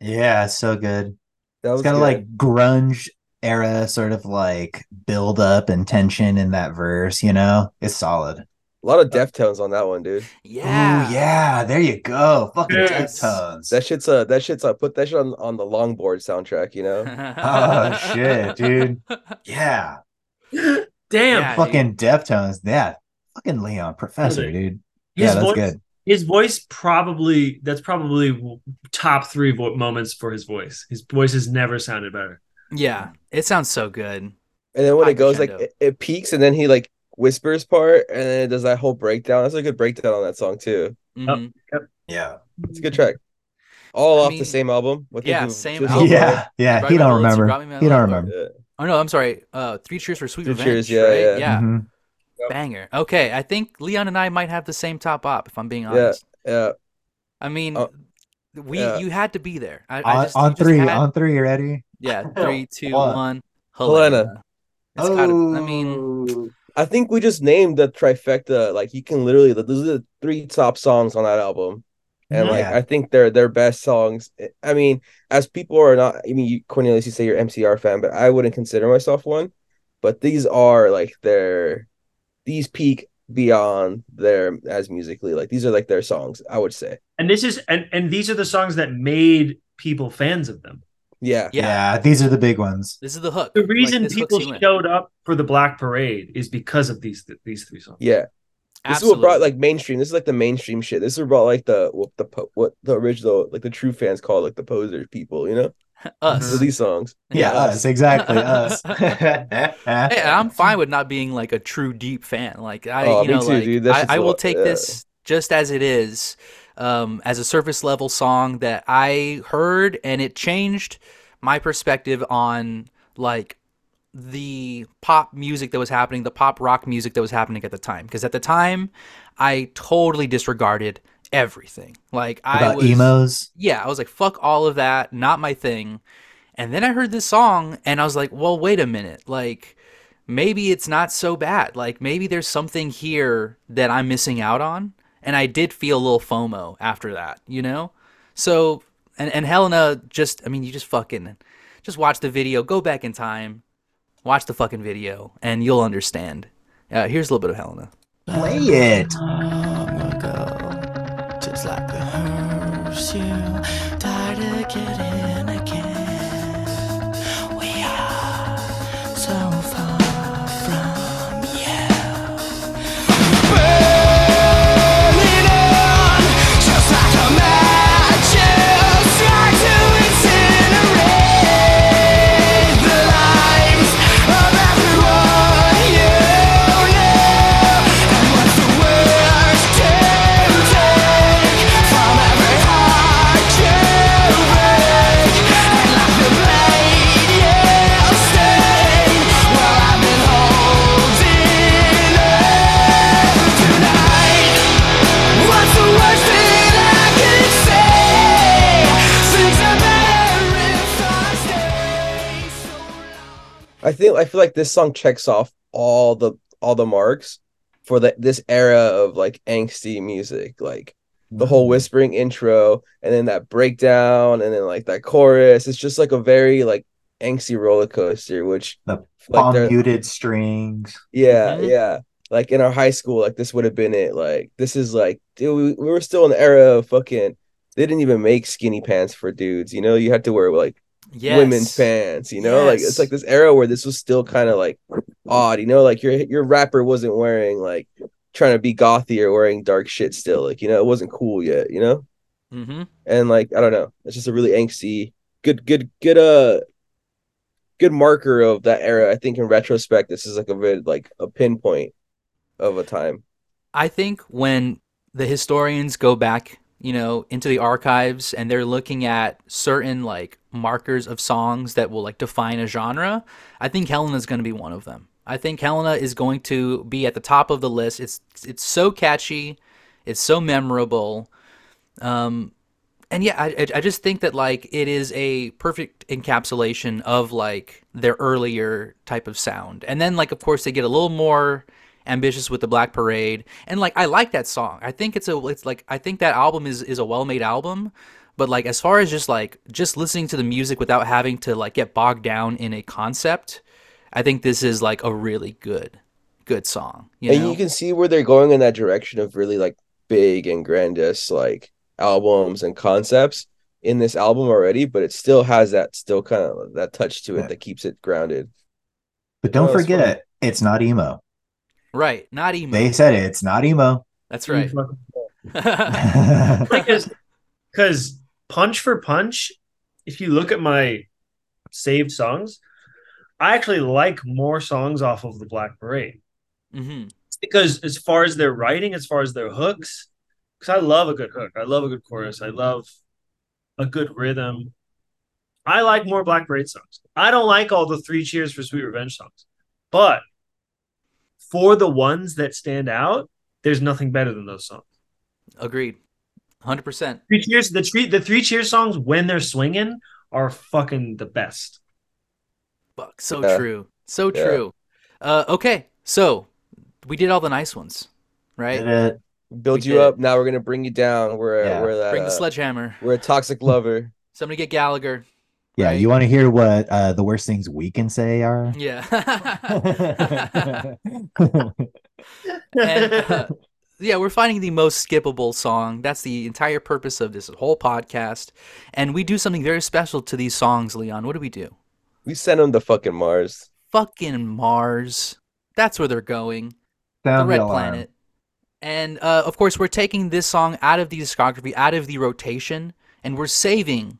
Yeah, so good. That was It's got a good. like grunge era sort of like build up and tension in that verse, you know? It's solid. a lot of Deftones on that one, dude. Yeah. Ooh, yeah, there you go. Fucking Yes. Deftones. That shit's uh that shit's uh put that shit on on the longboard soundtrack, you know. Oh shit, dude. Yeah. Damn. Yeah. fucking Deftones. Yeah. Fucking Leon, professor, Really? dude. His yeah, that's voice, good. His voice probably that's probably top three vo- moments for his voice. His voice has never sounded better. Yeah. It sounds so good. And then when High it goes like it, it peaks and then he like whispers part and then it does that whole breakdown. That's a good breakdown on that song too. Mhm. Yeah. It's a good track. All I off mean, the same album. With the yeah, same album. Yeah, yeah. Brought He Me My don't remember. Brought Me My He don't remember. Oh no, I'm sorry. Uh, Three Cheers for Sweet Three Revenge. Cheers, yeah, right? yeah. yeah. Mhm. Banger. Okay, I think Leon and I might have the same top bop. If I'm being honest. Yeah. I mean, Oh, we yeah. you had to be there. I, I On, just, on you just three, had- on three, you ready? yeah, three, two, One. one. Helena. Helena. It's gotta. I mean, Oh. I think we just named the trifecta. Like you can literally those are the three top songs on that album. And Mhm. like I think they're their best songs. I mean, as people are not I mean you, Cornelius, you say you're MCR fan, but I wouldn't consider myself one. But these are like their these peak beyond their as musically. Like these are like their songs, I would say. And this is and and these are the songs that made people fans of them. Yeah. Yeah. Yeah. these are the big ones. this is the hook. The reason this hooks people showed up for the Black Parade is because of these these three songs. Yeah. This is what brought like mainstream. This is like the mainstream shit. This is what brought like the what the what the original like the true fans call like the posers people, you know? Us. So these songs. Yeah, us. Exactly. Us. Hey, I'm fine with not being like a true deep fan. Like I, Oh, you know, too, like dude. That I, shit's I will lo- take yeah. this just as it is, um, as a surface level song that I heard, and it changed my perspective on like the pop music that was happening, the pop rock music that was happening at the time. Because at the time, I totally disregarded everything. Like I About was emos. yeah, I was like, fuck all of that, not my thing. And then I heard this song and I was like, well, wait a minute. Like, maybe it's not so bad. Like, maybe there's something here that I'm missing out on. And I did feel a little FOMO after that, you know? So, and, and Helena just, I mean, you just fucking, just watch the video, go back in time, watch the fucking video, and you'll understand. Uh, here's a little bit of Helena. Play it. Just like a hearse, you die to get in I think I feel like this song checks off all the all the marks for the this era of like angsty music, like the whole whispering intro and then that breakdown and then like that chorus. It's just like a very like angsty roller coaster, which The like palm muted strings. yeah, Mhm. yeah. Like in our high school, like this would have been it. Like this is like, dude, we, we were still in the era of fucking. They didn't even make skinny pants for dudes. You know, you had to wear like Yes. women's pants. You know, like it's like this era where this was still kind of like odd. You know, like your your rapper wasn't wearing like trying to be gothy or wearing dark shit still. Like you know, it wasn't cool yet. You know, Mm-hmm. and like I don't know, it's just a really angsty, good, good, good, uh, good marker of that era. I think in retrospect, this is like a bit like a pinpoint of a time. I think when the historians go back, you know, into the archives and they're looking at certain like markers of songs that will like define a genre, I think Helena's going to be one of them. I think Helena is going to be at the top of the list. It's it's so catchy, it's so memorable. Um and yeah, I- I just think that like it is a perfect encapsulation of like their earlier type of sound. And then like of course they get a little more ambitious with the Black Parade. And like I like that song. I think it's a it's like I think that album is is a well-made album, But like as far as just like just listening to the music without having to like get bogged down in a concept, I think this is like a really good good song. You and know? you can see where they're going in that direction of really like big and grandiose like albums and concepts in this album already, but it still has that still kind of that touch to it Yeah. that keeps it grounded. But don't Oh, forget, funny. it's not emo. Right, not emo. They said it, it's not emo. That's right. because because punch for punch, if you look at my saved songs, I actually like more songs off of the Black Parade hmm because as far as their writing, as far as their hooks, because I love a good hook, I love a good chorus, I love a good rhythm. I like more Black Parade songs. I don't like all the three cheers for Sweet Revenge songs, but for the ones that stand out, there's nothing better than those songs. Agreed. Hundred percent. Three cheers, the three the three cheers songs when they're swinging are fucking the best. Fuck, so Yeah. true. So Yeah. true. Uh, okay, so we did all the nice ones, right? Did it. Build We you did. up. Now we're gonna bring you down. We're Yeah. we're that Bring the uh, sledgehammer. we're a toxic lover. Somebody get Gallagher. Yeah, Right. you want to hear what uh, the worst things we can say are? Yeah. and, uh, yeah, we're finding the most skippable song. That's the entire purpose of this whole podcast. And we do something very special to these songs, Leon. What do we do? We send them to fucking Mars. Fucking Mars. That's where they're going. Sound the Red alarm. Planet. And uh, of course, we're taking this song out of the discography, out of the rotation, and we're saving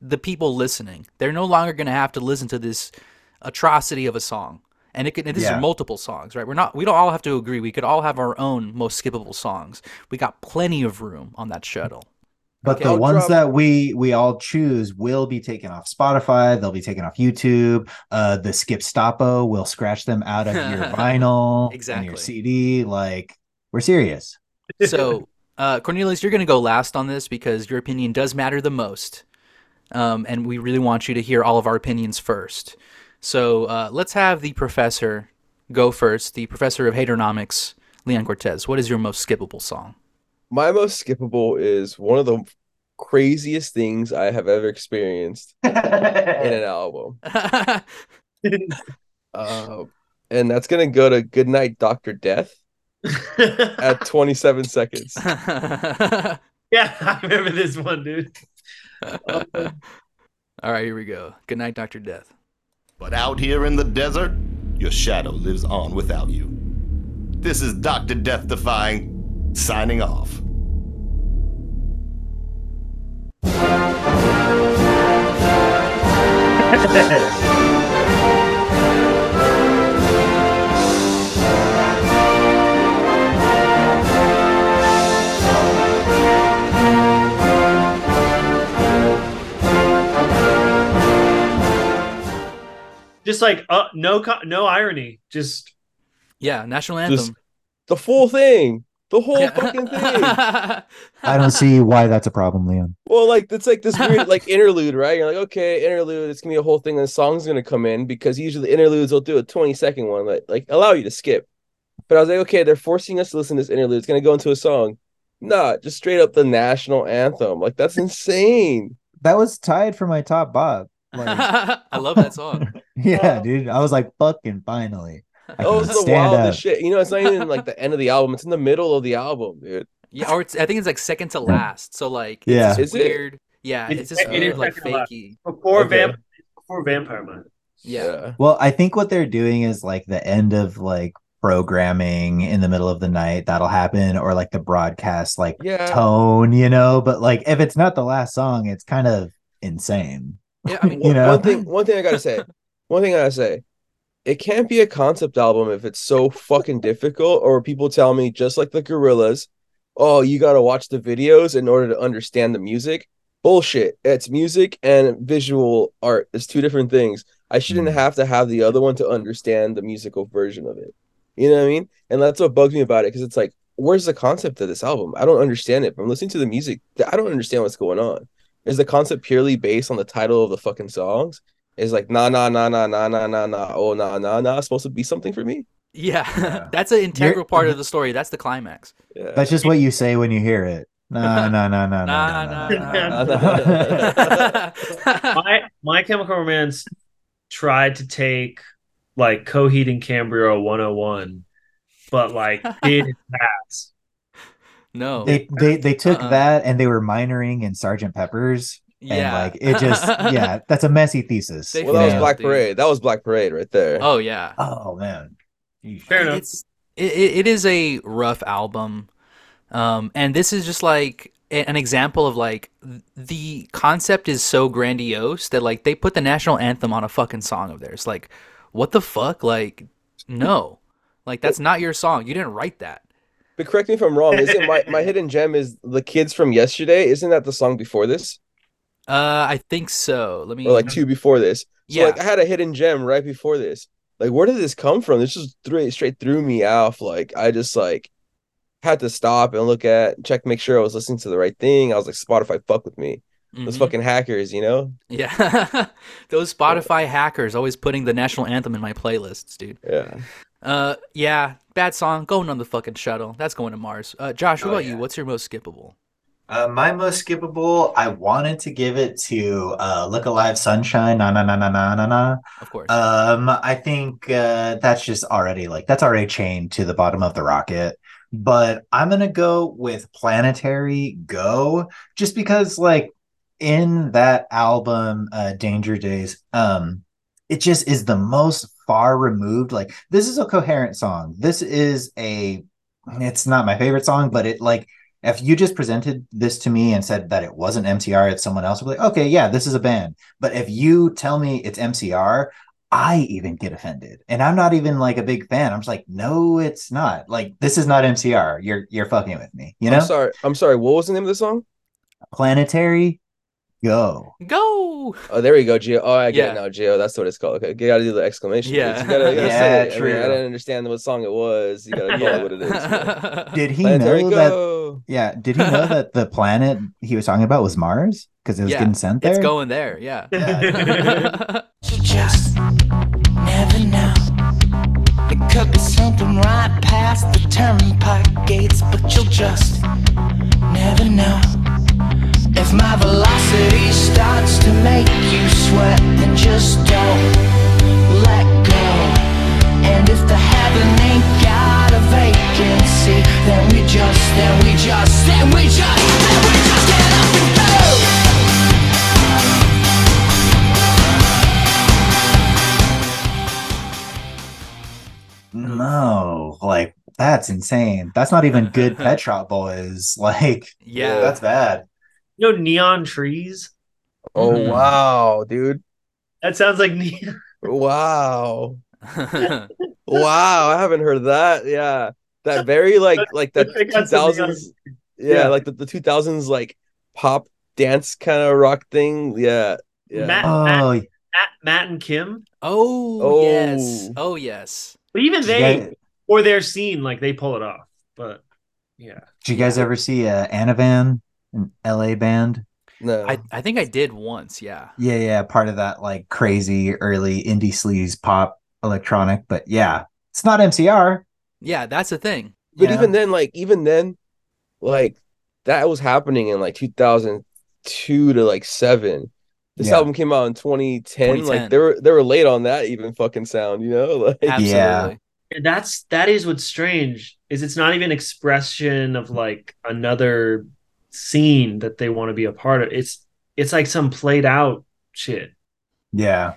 the people listening. They're no longer going to have to listen to this atrocity of a song. And it could, and this Yeah. is multiple songs, right? We're not. We don't all have to agree. We could all have our own most skippable songs. We got plenty of room on that shuttle. But Okay. the I'll ones drop- that we we all choose will be taken off Spotify. They'll be taken off YouTube. Uh, the skip stopo will scratch them out of your vinyl and Exactly. your CD. Like we're serious. So, uh, Cornelius, you're going to go last on this because your opinion does matter the most. Um, and we really want you to hear all of our opinions first. So uh, let's have the professor go first, the professor of haternomics, Leon Cortez. What is your most skippable song? My most skippable is one of the craziest things I have ever experienced in an album. Uh, and that's gonna go to Goodnight Doctor Death at 27 seconds. yeah, I remember this one, dude. all right, here we go. Good night, Dr. Death. But out here in the desert, your shadow lives on without you. This is Dr. Death Defying, signing off. Just like uh, no no irony. Just Yeah, national anthem. Just the full thing, the whole fucking thing. I don't see why that's a problem, Leon. Well, like it's like this weird like interlude, right? You're like, okay, interlude. It's gonna be a whole thing, and the song's gonna come in because usually interludes will do a 20 second one, like like allow you to skip. But I was like, okay, they're forcing us to listen to this interlude. It's gonna go into a song. Nah, just straight up the national anthem. Like that's insane. That was tied for my top bop. Like, I love that song. yeah, dude. I was like, fucking finally. I That can was the wildest up. shit. You know, it's not even like the end of the album. It's in the middle of the album, dude. Yeah, or it's, I think it's like second to last. So like, it's Yeah. this Is it? weird. Yeah, It's it's this sec- it weird like second to fakey. before Okay. vamp before Vampire Money. Yeah. Well, I think what they're doing is like the end of like programming in the middle of the night that'll happen, or like the broadcast like Yeah. tone, you know. But like if it's not the last song, it's kind of insane. Yeah, I mean, You One- know? One thing, one thing I gotta say, one thing I say, it can't be a concept album if it's so fucking difficult. Or people tell me, just like the Gorillaz, oh, you gotta watch the videos in order to understand the music. Bullshit. It's music and visual art. It's two different things. I shouldn't Mm. have to have the other one to understand the musical version of it. You know what I mean? And that's what bugs me about it because it's like, where's the concept of this album? I don't understand it. From listening to the music, I don't understand what's going on. Is the concept purely based on the title of the fucking songs? Is like nah nah nah nah nah nah nah nah oh nah nah nah supposed to be something for me? yeah, Yeah. that's an integral part of the story. That's the climax. Yeah. That's just what you say when you hear it. No, no, no, no, no, Nah, nah, nah. my my Chemical Romance tried to take like Coheed and Cambria 101, but like didn't pass. no. They they they took Uh-uh. that and they were minoring in Sergeant Pepper's and yeah. like it just yeah, that's a messy thesis. They Well, that was Yeah. Black. Parade. That was Black Parade right there. Oh yeah. Oh man. Fair enough. It's it, it it is a rough album, um, and this is just like an example of like the concept is so grandiose that like they put the national anthem on a fucking song of theirs. Like, what the fuck? Like, no, like that's not your song. You didn't write that. But correct me if I'm wrong. Isn't my, my hidden gem is the kids from yesterday? Isn't that the song before this? Uh, I think so. Let me Or like two before this? So Yeah. like I had a hidden gem right before this. Like where did this come from? This just threw straight threw me off. Like I just like had to stop and look at check make sure I was listening to the right thing. I was like Spotify fuck with me. Those Mhm. fucking hackers, you know? yeah. Those Spotify hackers always putting the national anthem in my playlists, dude. Yeah. Uh, yeah, bad song. Going on the fucking shuttle. That's going to Mars. Uh, Josh, what Oh, about yeah. you? What's your most skippable? Uh, my most skippable, I wanted to give it to uh, Look Alive Sunshine. Na na na na na na na. Of course. Um, I think uh, that's just already like that's already chained to the bottom of the rocket. But I'm gonna go with Planetary Go, just because like in that album, uh, Danger Days, um, it just is the most far removed. Like this is a coherent song. This is a. It's not my favorite song, but it like if you just presented this to me and said that it wasn't MCR, it's someone else, I'd be like, okay, yeah, this is a band. But if you tell me it's MCR, I even get offended. And I'm not even like a big fan. I'm just like, no, it's not. Like, this is not MCR. You're you're fucking with me. You know? I'm sorry. I'm sorry. What was the name of the song? Planetary go. Go. Oh, there we go, Gio. Oh, I get Yeah. it now, Gio. That's what it's called. Okay, you gotta do the exclamation. Yeah. You gotta, you gotta Yeah, say it. I, mean, true. I didn't understand what song it was. You gotta call it what it is. yeah. Did he Planetary know that go. yeah, did he know that the planet he was talking about was Mars? Because it was Yeah, getting sent there? It's going there. Yeah. You just never know. It could be something right past the turnpike gates, but you'll just never know. If my velocity starts to make you sweat, then just don't let go. And if the heaven ain't got a vacancy, then we just, then we just, then we just, then we just get up and go. No, like that's insane. That's not even good Pet Shop Boys. Like, yeah. that's bad. You know, neon trees. Oh Mhm. wow, dude. That sounds like neon. Wow. Wow, I haven't heard that. Yeah. That very like like that I got 2000s yeah, Yeah. like the, the 2000s like pop dance kind of rock thing. Yeah. Yeah. Matt, Oh, Matt, Matt, Matt and Kim. oh, Oh. yes. Oh yes. But even Did you they, guys- or their scene, like they pull it off. But yeah. did you guys ever see uh, Anavan, an LA band? No. I, I think I did once. Yeah. Yeah, yeah, part of that like crazy early indie sleaze pop electronic. But yeah, it's not MCR. Yeah. That's the thing. but Yeah. even then, like even then, like that was happening in like 2002 to like seven. This Yeah. album came out in 2010. 2010. Like they were they were late on that even fucking sound, you know? Like Absolutely. Yeah. And that's that is what's strange is it's not even expression of like another scene that they want to be a part of. It's it's like some played out shit. Yeah.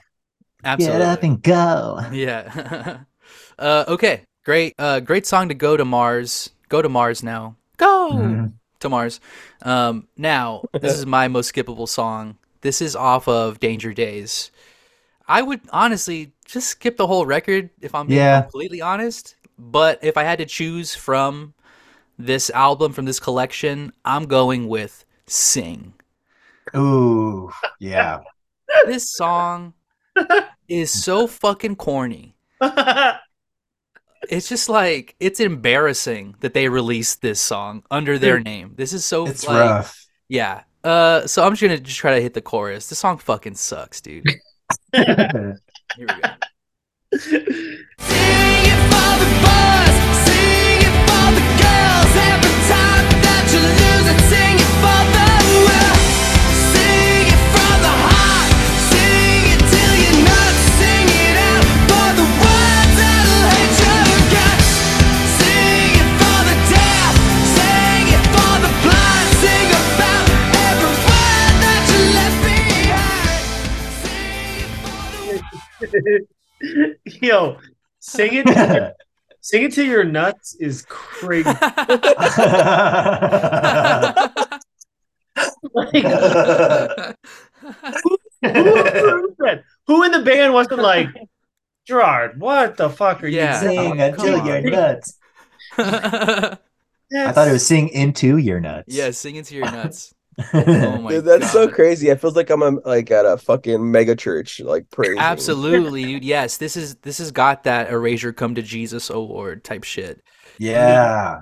Absolutely. Get up and go. Yeah. uh, okay. Great. Uh, great song to go to Mars. Go to Mars now. Go Mhm. to Mars. Um, now this is my most skippable song. This is off of Danger Days. I would honestly just skip the whole record if I'm being Yeah. completely honest. But if I had to choose from this album from this collection, I'm going with "Sing." Ooh, yeah. This song is so fucking corny. it's just like it's embarrassing that they released this song under their name. This is so It's like, rough. Yeah. Uh, so I'm just gonna just try to hit the chorus. This song fucking sucks, dude. Here we go. Yo, sing it. To sing it to your nuts is crazy. Like, who, approved that? Who in the band wasn't like, Gerard? What the fuck are Yeah. you Sing doing? until come you're on. nuts. I thought it was sing into your nuts. yeah, sing into your nuts. Oh my Dude, that's so crazy. It feels like I'm um, like at a fucking mega church, like praising. Absolutely, dude. Yes, this is this has got that Erasure Come to Jesus award type shit. yeah.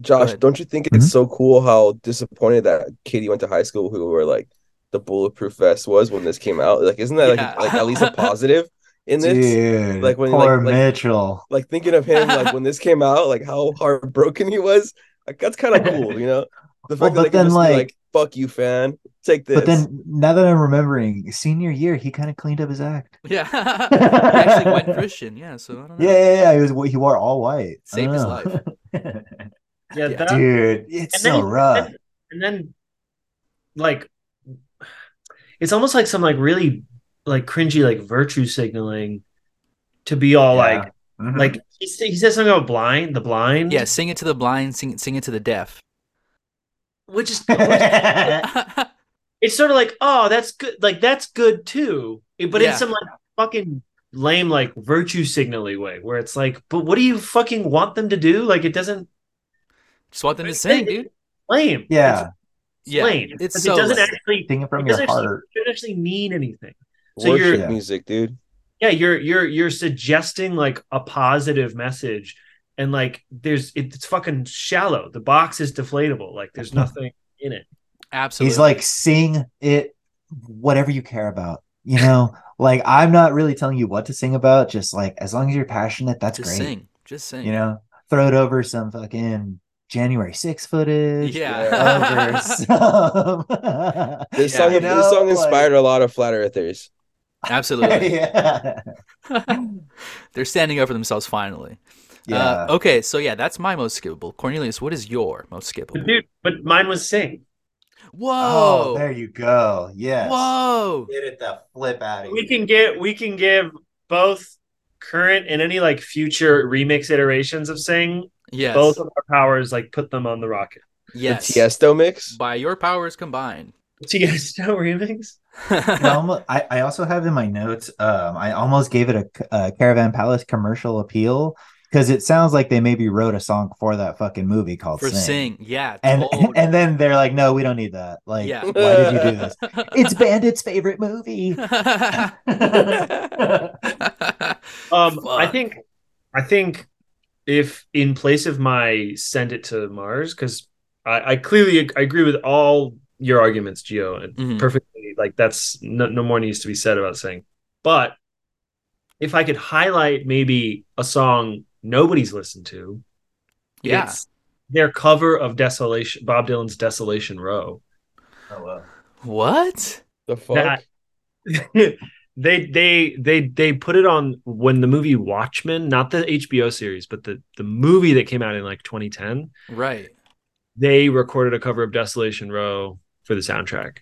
Josh, ahead. don't you think Mm-hmm. it's so cool how disappointed that Katie went to high school who were like the bulletproof vest was when this came out? Like, isn't that like, Yeah. like at least a positive in this? Dude, like when- poor like- like- Mitchell. Like thinking of him like when this came out, like how heartbroken he was. Like that's kind of cool, you know. The fact but that they can then, like- like, "Fuck you, fan. Take this." But then now that I'm remembering, senior year, he kind of cleaned up his act. Yeah, he actually went Christian. Yeah, so I don't know. Yeah, yeah, yeah. He was he wore all white. Saved his life. Yeah, Yeah. that, Dude, it's And so then- rough. and, and then like it's almost like some like really like cringy like virtue signaling to be all Yeah. like Mhm. like he, sa- he says something about blind the blind Yeah, sing it to the blind, sing, sing it to the deaf. Which is it's sort of like oh that's good like that's good too but Yeah. in some like fucking lame like virtue signally way where it's like but what do you fucking want them to do like it doesn't Just want them to sing, dude. lame yeah, Yeah, lame it's so it doesn't lame. actually singing from it your doesn't actually, heart. it doesn't actually mean anything so worship you're- music, dude. yeah you're you're you're suggesting like a positive message and like there's it's fucking shallow the box is deflatable like there's mm-hmm. nothing in it Absolutely. He's like, sing it, whatever you care about. You know, like I'm not really telling you what to sing about. Just like as long as you're passionate, that's great. just great. sing, just sing. You know, throw it over some fucking January 6 footage. Yeah. Over some. This Yeah. song, You this know, song like- inspired a lot of flat earthers. Absolutely. yeah. They're standing up for themselves finally. Yeah. Uh, okay, so yeah, that's my most skippable. Cornelius, what is your most skippable? dude but mine was sing Whoa! Oh, there you go. Yes. Whoa! Get it the flip out of we can get we can give both current and any like future remix iterations of sing Yes. both of our powers like put them on the rocket yes. The Tiesto mix. By your powers combined. Tiesto remix I, almo- I, I also have in my notes um i almost gave it a, a caravan palace commercial appeal because it sounds like they maybe wrote a song for that fucking movie called For sing, sing. Yeah. and totally. and then they're like no we don't need that like Yeah. why did you do this it's bandit's favorite movie Um, I think, I think, if in place of my send it to Mars, because I, I clearly I agree with all your arguments, Gio, and Mhm. perfectly. Like that's no, no more needs to be said about saying. But if I could highlight maybe a song nobody's listened to, yeah. it's their cover of Desolation, Bob Dylan's Desolation Row. oh, well. What? The fuck? That- they they they they put it on when the movie Watchmen, not the HBO series, but the the movie that came out in like 2010. Right. They recorded a cover of Desolation Row for the soundtrack,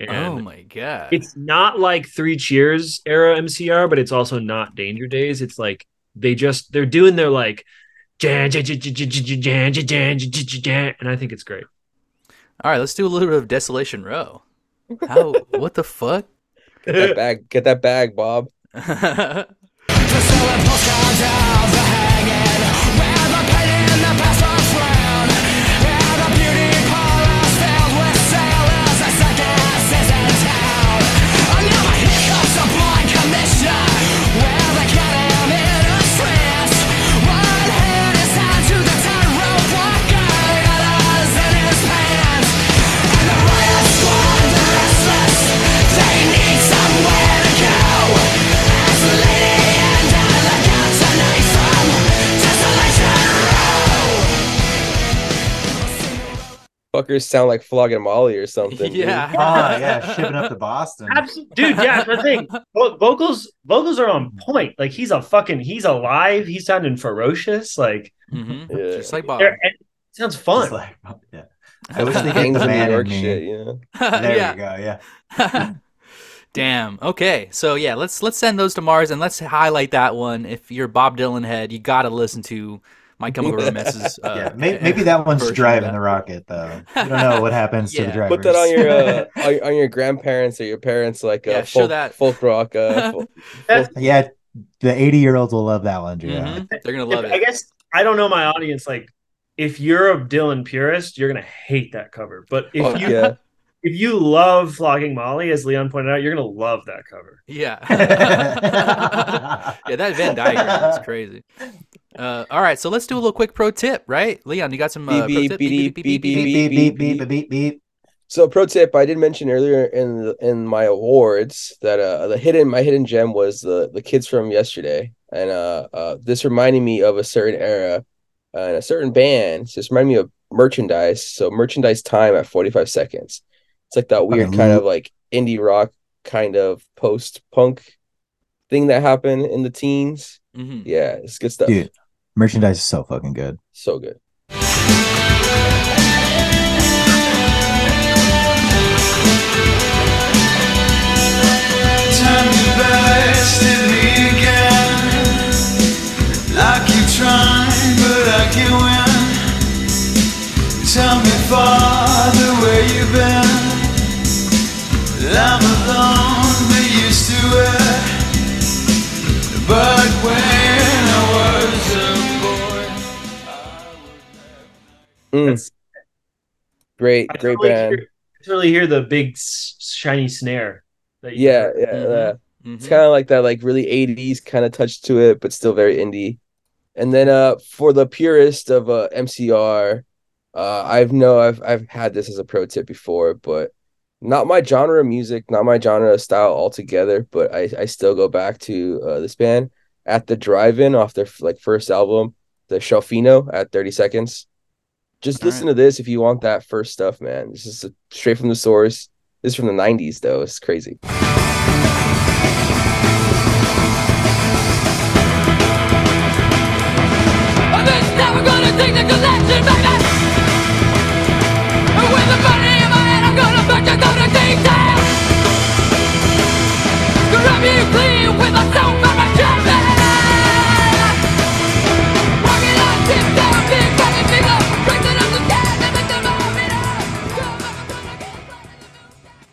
and oh my god. it's not like Three Cheers era MCR, but it's also not Danger Days. It's like they just they're doing their like and I think it's great. All right, let's do a little bit of Desolation Row. How what the fuck? Get that bag, get that bag, Bob. Fuckers sound like flogging Molly or something. dude. yeah. oh yeah shipping up to boston Absolutely, dude. Yeah, that's the thing. Vo- vocals, vocals are on point. Like he's a fucking, he's alive. He's sounding ferocious. Like hmm Yeah. Just like Bob. it sounds fun. Just like, yeah. I wish they did Gangs the of New York shit, you know. there yeah. we go yeah Damn. Okay. So yeah, let's let's send those to Mars and let's highlight that one. If you're Bob Dylan head, you got to listen to My Chemical Romance's. Uh, yeah, may, maybe that one's driving that. the rocket though. You don't know what happens to the driver. Put that on your uh, on, on your grandparents or your parents, like uh, Yeah, show folk, that. folk rock. Uh, folk- That's- yeah, the 80 year olds will love that one, Gio. Mhm. They're gonna If- it. I guess I don't know my audience. Like, if you're a Dylan purist, you're gonna hate that cover. But if fuck you yeah. if you love Flogging Molly, as Leon pointed out, you're gonna love that cover. Yeah. yeah, that Venn diagram is crazy. Uh, all right, so let's do a little quick pro tip, right? Leon, you got some uh, beep, pro beep, tip? Beep, so pro tip, I did mention earlier in the, in my awards that uh, the hidden my hidden gem was the the kids from yesterday, and uh, uh this reminded me of a certain era and a certain band. So this reminded me of merchandise. So merchandise time at forty five seconds. It's like that weird kind of like indie rock kind of post punk thing that happened in the teens. Mm-hmm. Yeah, it's good stuff merchandise is so fucking good. So good. Time you blasted me again. I keep trying, but I can't win. Tell me, Father, where you been? I'm alone, but used to it. But when Mm, That's- great, I great totally band. Hear, I totally hear the big shiny snare. That you Yeah, yeah, Mhm. yeah. It's Mhm. kind of like that, like really 80s kind of touch to it, but still very indie. And then uh for the purist of uh MCR, uh I've know I've I've had this as a pro tip before, but not my genre of music, not my genre of style altogether, but I I still go back to uh this band at the drive-in off their like first album, the Schaffino at 30 seconds. Just All listen to this if you want that first stuff, man. This is straight from the source. This is from the 90s though. It's crazy. I'm just never gonna take the collection, baby.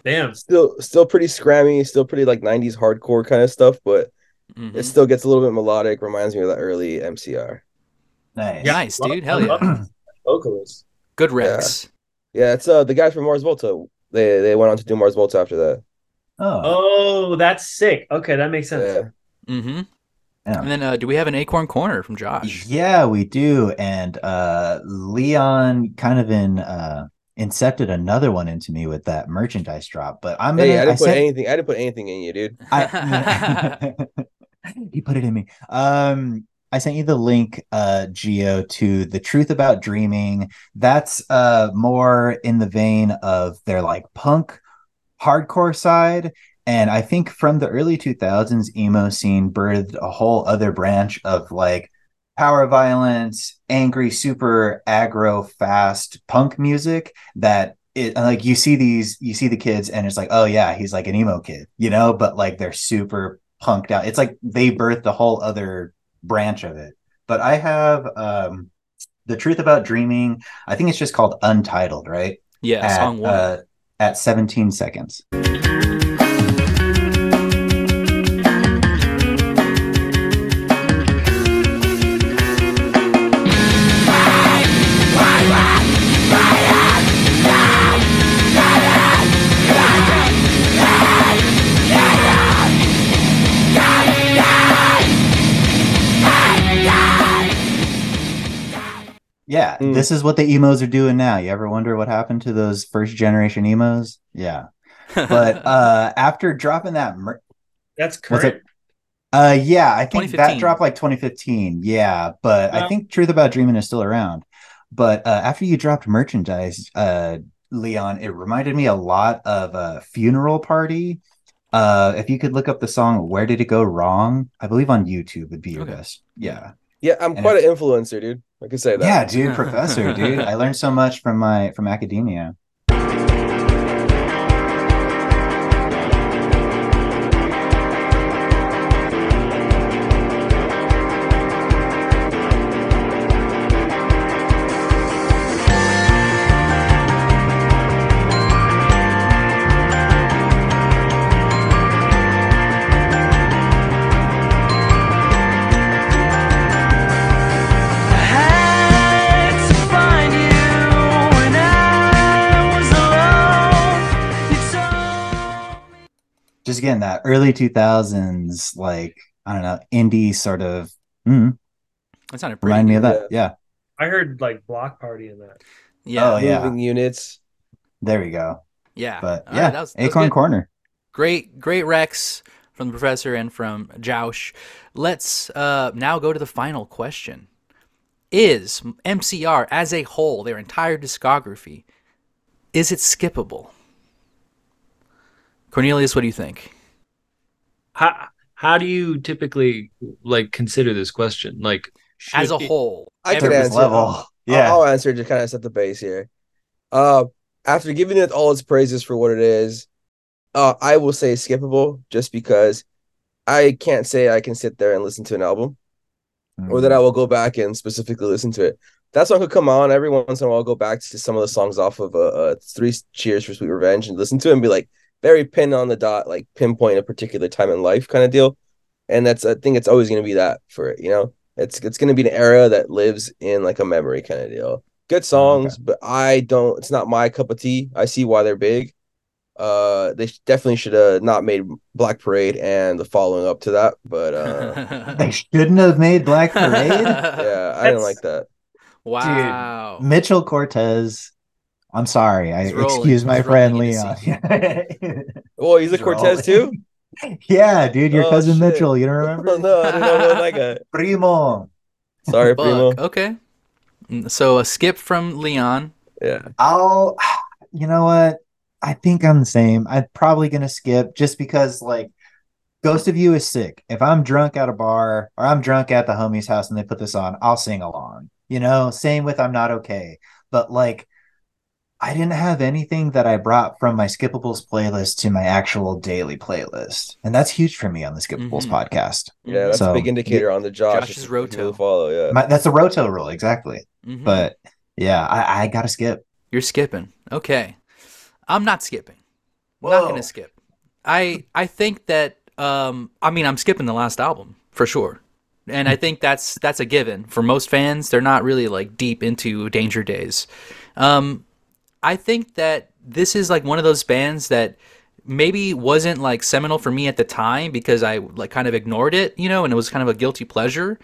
Damn. still still pretty scrammy, still pretty like 90s hardcore kind of stuff, but Mhm. it still gets a little bit melodic, reminds me of the early MCR. Nice. Nice, dude. Hell yeah. Vocalist. Good Rex. Yeah, it's uh the guy from Mars Volta. They they went on to do Mars Volta after that. Oh, Oh, that's sick. Okay, that makes sense. Yeah. Mm-hmm. Yeah. And then uh, do we have an Acorn Corner from Josh? yeah, we do. And uh Leon kind of in uh incepted another one into me with that merchandise drop. But I'm gonna Hey, I didn't put sent- anything I didn't put anything in you, dude. I, he put it in me. Um, I sent you the link, uh, Gio, to the truth about dreaming. That's uh more in the vein of their like punk hardcore side. And I think from the early 2000s, emo scene birthed a whole other branch of like power violence, angry, super aggro, fast punk music that it like you see these you see the kids and it's like oh yeah he's like an emo kid you know? But like they're super punked out. It's like they birthed a whole other branch of it. But i have um the truth about dreaming i think it's just called untitled right? Yeah, at, song one. uh, at 17 seconds yeah Mm. this is what the emos are doing now you ever wonder what happened to those first generation emos yeah but uh after dropping that mer- That's correct. it? Uh, yeah, I think that 2015. dropped like 2015. Yeah, but I think Truth About Dreaming is still around. But uh, after you dropped merchandise, uh, Leon, it reminded me a lot of a funeral party. Uh, if you could look up the song "Where Did It Go Wrong," I believe on YouTube would be your Okay. best. Yeah, Yeah, I'm And quite an influencer, dude. I can say that. yeah, dude, professor, dude. I learned so much from my from academia. Again that early 2000s, like I don't know, indie sort of. Mm, That sounded pretty. remind me of that. Yeah. I heard like Bloc Party in that. Yeah, Oh, yeah. Moving units. There we go. yeah. But All yeah, right, that was- that Acorn good. Corner. Great, great Rex from the professor and from Joush. Let's uh, now go to the final question: Is MCR as a whole, their entire discography, is it skippable? Cornelius, what do you think? How how do you typically like consider this question? Like As a it- whole, I can answer. level. I'll- Yeah. I'll answer to kind of set the base here. Uh, after giving it all its praises for what it is, uh, I will say skippable just because I can't say I can sit there and listen to an album or that I will go back and specifically listen to it. That song could come on every once in a while. I'll go back to some of the songs off of uh, uh Three Cheers for Sweet Revenge and listen to it and be like very pin on the dot, like pinpoint a particular time in life kind of deal. And that's I think it's always gonna be that for it, you know. It's it's gonna be an era that lives in like a memory kind of deal. Good songs, but I don't. It's not my cup of tea. I see why they're big. Uh, they definitely should have not made Black Parade and the following up to that, but uh, They shouldn't have made Black Parade. yeah, I didn't like that. wow. Dude, Mitchell Cortez. I'm sorry. I He's rolling. excuse my He's friend Leon. in Oh, he's a He's Cortez too. yeah, dude, your Oh, cousin shit. Mitchell. You don't oh, remember? Oh, no, I didn't know about that guy. Primo. Sorry, Primo. Okay. So a skip from Leon. Yeah, I'll, you know what? I think I'm the same. I'm probably gonna skip just because like Ghost of You is sick. If I'm drunk at a bar or I'm drunk at the homie's house and they put this on, I'll sing along. You know, same with I'm not okay. But like I didn't have anything that I brought from my skippables playlist to my actual daily playlist. And that's huge for me on the skippables Mhm. podcast. yeah, that's a big indicator on the Josh. Josh's if roto. Follow, yeah. My, that's a roto rule, exactly. Mhm. But yeah, I, I gotta skip. You're skipping. Okay. I'm not skipping. Not gonna skip. I I think that um I mean I'm skipping the last album for sure. And I think that's that's a given. For most fans, they're not really like deep into Danger Days. Um I think that this is like one of those bands that maybe wasn't like seminal for me at the time because I like kind of ignored it, you know, and it was kind of a guilty pleasure.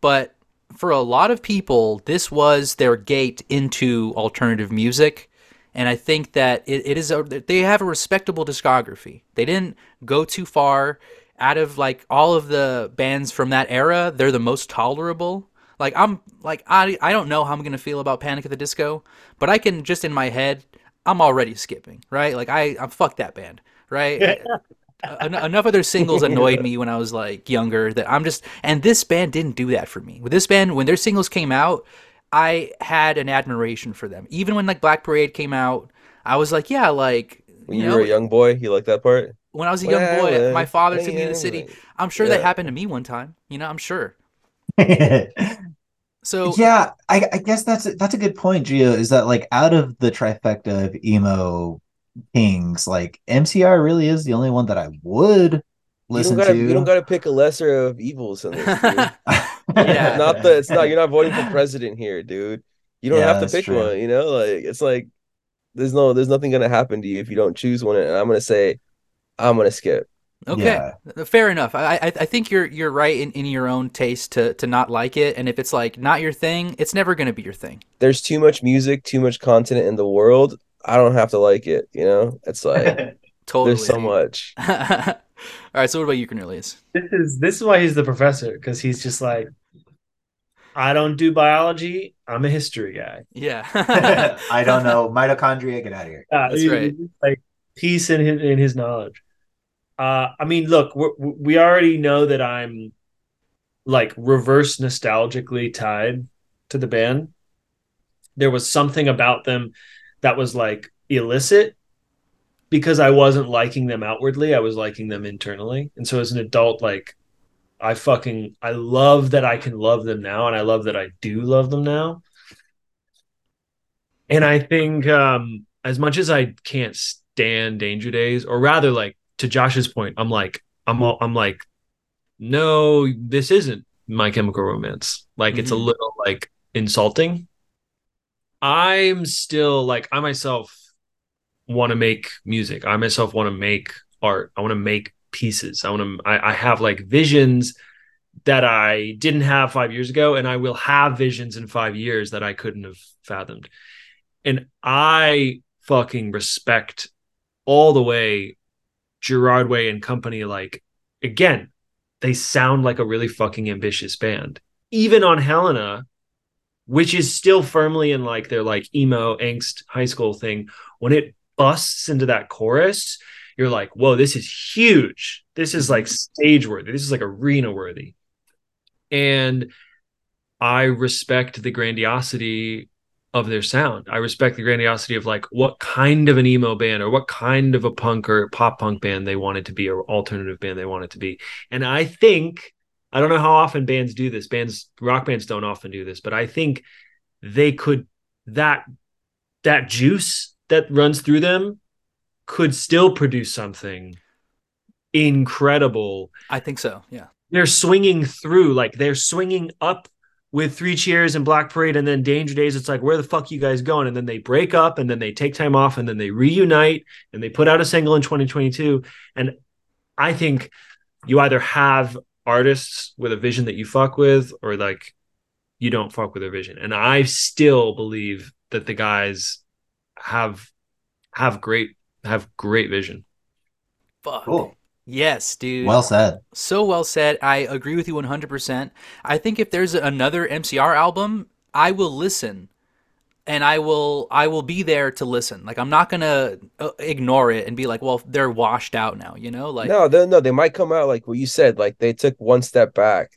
But for a lot of people, this was their gate into alternative music. And I think that it, it is a, they have a respectable discography. They didn't go too far. Out of like all of the bands from that era, they're the most tolerable. Like I'm like I I don't know how I'm gonna feel about Panic at the Disco, but I can just in my head, I'm already skipping, right? Like I I'm fuck that band, right? En- enough of their singles annoyed me when I was like younger that I'm just and this band didn't do that for me. With this band, when their singles came out, I had an admiration for them. Even when like Black Parade came out, I was like, yeah, like When you you know, were a young boy, you like that part. when I was a young Well, boy, well, my father took me to the city. I'm sure that happened to me one time. You know, I'm sure. yeah, So I, I guess that's that's a good point, Gio. Is that like out of the trifecta of emo kings, like MCR really is the only one that I would You listen don't gotta, to. you don't gotta pick a lesser of evils in this. Yeah. not the. It's not. You're not voting for president here, dude. You don't Yeah, have to pick true. one. You know, like it's like there's no, there's nothing gonna happen to you if you don't choose one. And I'm gonna say, I'm gonna skip. Okay, fair enough. I, I I think you're you're right in, in your own taste to to not like it, and if it's like not your thing, it's never gonna be your thing. There's too much music, too much content in the world. I don't have to like it. You know, it's like Totally. there's so much. All right. So what about you, Cornelius? This is this is why he's the professor because he's just like, I don't do biology. I'm a history guy. Yeah. I don't know mitochondria. Get out of here. Uh, That's he- right. Like peace in his in his knowledge. Uh, I mean, look, we already know that I'm like reverse nostalgically tied to the band. There was something about them that was like illicit because I wasn't liking them outwardly. I was liking them internally. And so as an adult, like I fucking I love that I can love them now and I love that I do love them now. And I think um as much as I can't stand Danger Days, or rather like to Josh's point, I'm like, I'm all, I'm like, no, this isn't my chemical romance. Like it's a Mhm. little like insulting. I'm still like I myself want to make music. I myself want to make art. I want to make pieces. I want to. I, I have like visions that I didn't have five years ago, and I will have visions in five years that I couldn't have fathomed. And I fucking respect all the way Gerard Way and company. Like again, they sound like a really fucking ambitious band. Even on Helena, which is still firmly in like their like emo angst high school thing, when it busts into that chorus, you're like, whoa, this is huge. This is like stage worthy. This is like arena worthy. And I respect the grandiosity of their sound. I respect the grandiosity of like what kind of an emo band or what kind of a punk or pop punk band they wanted to be or alternative band they wanted to be. And I think I don't know how often bands do this. Bands rock bands don't often do this, but I think they could that that juice that runs through them could still produce something incredible I think so. Yeah. they're swinging through like they're swinging up with three cheers and black parade and then danger days it's like where the fuck you guys going and then they break up and then they take time off and then they reunite and they put out a single in 2022 and i think you either have artists with a vision that you fuck with or like you don't fuck with their vision and i still believe that the guys have have great have great vision Fuck. Cool. Yes, dude. Well said. So well said. I agree with you 100%. I think if there's another MCR album, I will listen. And I will I will be there to listen. Like I'm not going to uh, ignore it and be like, "Well, they're washed out now," you know? Like no, they, no, they might come out like what you said. Like they took one step back.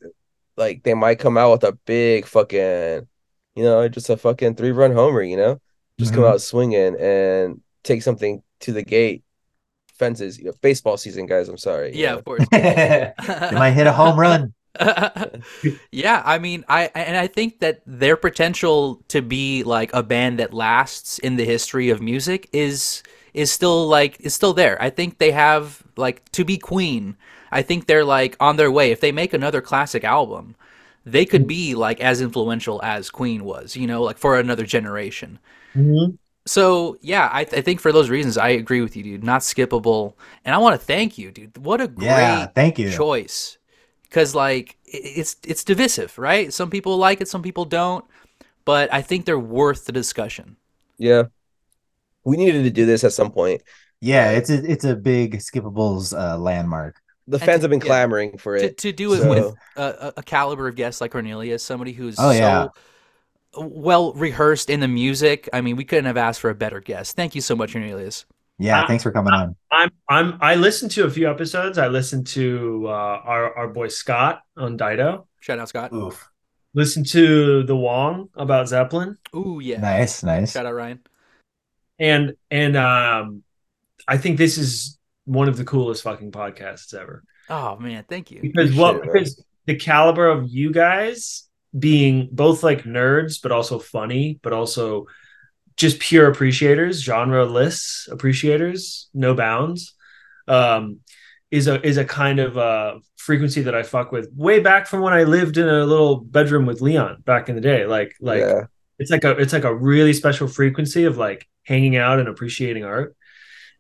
Like they might come out with a big fucking, you know, just a fucking three run homer. You know, just come Mhm. out swinging and take something to the gate. Fences, you know, baseball season, guys. I'm sorry. Yeah, know. of course. they might hit a home run. yeah, I mean, I and I think that their potential to be like a band that lasts in the history of music is is still like is still there. I think they have like to be Queen. I think they're like on their way. If they make another classic album, they could be like as influential as Queen was, you know, like for another generation. Mm-hmm. So yeah, I, I think for those reasons, I agree with you, dude. Not skippable, and I want to thank you, dude. What a great Yeah, thank you. choice, because like it's it's divisive, right? Some people like it, some people don't, but I think they're worth the discussion. Yeah. We needed to do this at some point. Yeah, it's a it's a big skippables uh, landmark. The fans to- have been yeah. clamoring for it. to do it so- with a, a, a caliber of guests like Cornelius, somebody who's Oh, yeah. So well rehearsed in the music. I mean, we couldn't have asked for a better guest. Thank you so much, Cornelius. Yeah, Uh, thanks for coming on. I'm I'm I listened to a few episodes. I listened to uh, our our boy Scott on Dido. Shout out Scott. Oof. Listened to the Wong about Zeppelin, Ooh yeah. Nice, nice. Shout out Ryan. and and um, I think this is one of the coolest fucking podcasts ever. Oh man, thank you. Because what it, because the caliber of you guys being both like nerds but also funny but also just pure appreciators genre lists appreciators no bounds um is a is a kind of uh frequency that i fuck with way back from when i lived in a little bedroom with leon back in the day like like yeah. it's like a it's like a really special frequency of like hanging out and appreciating art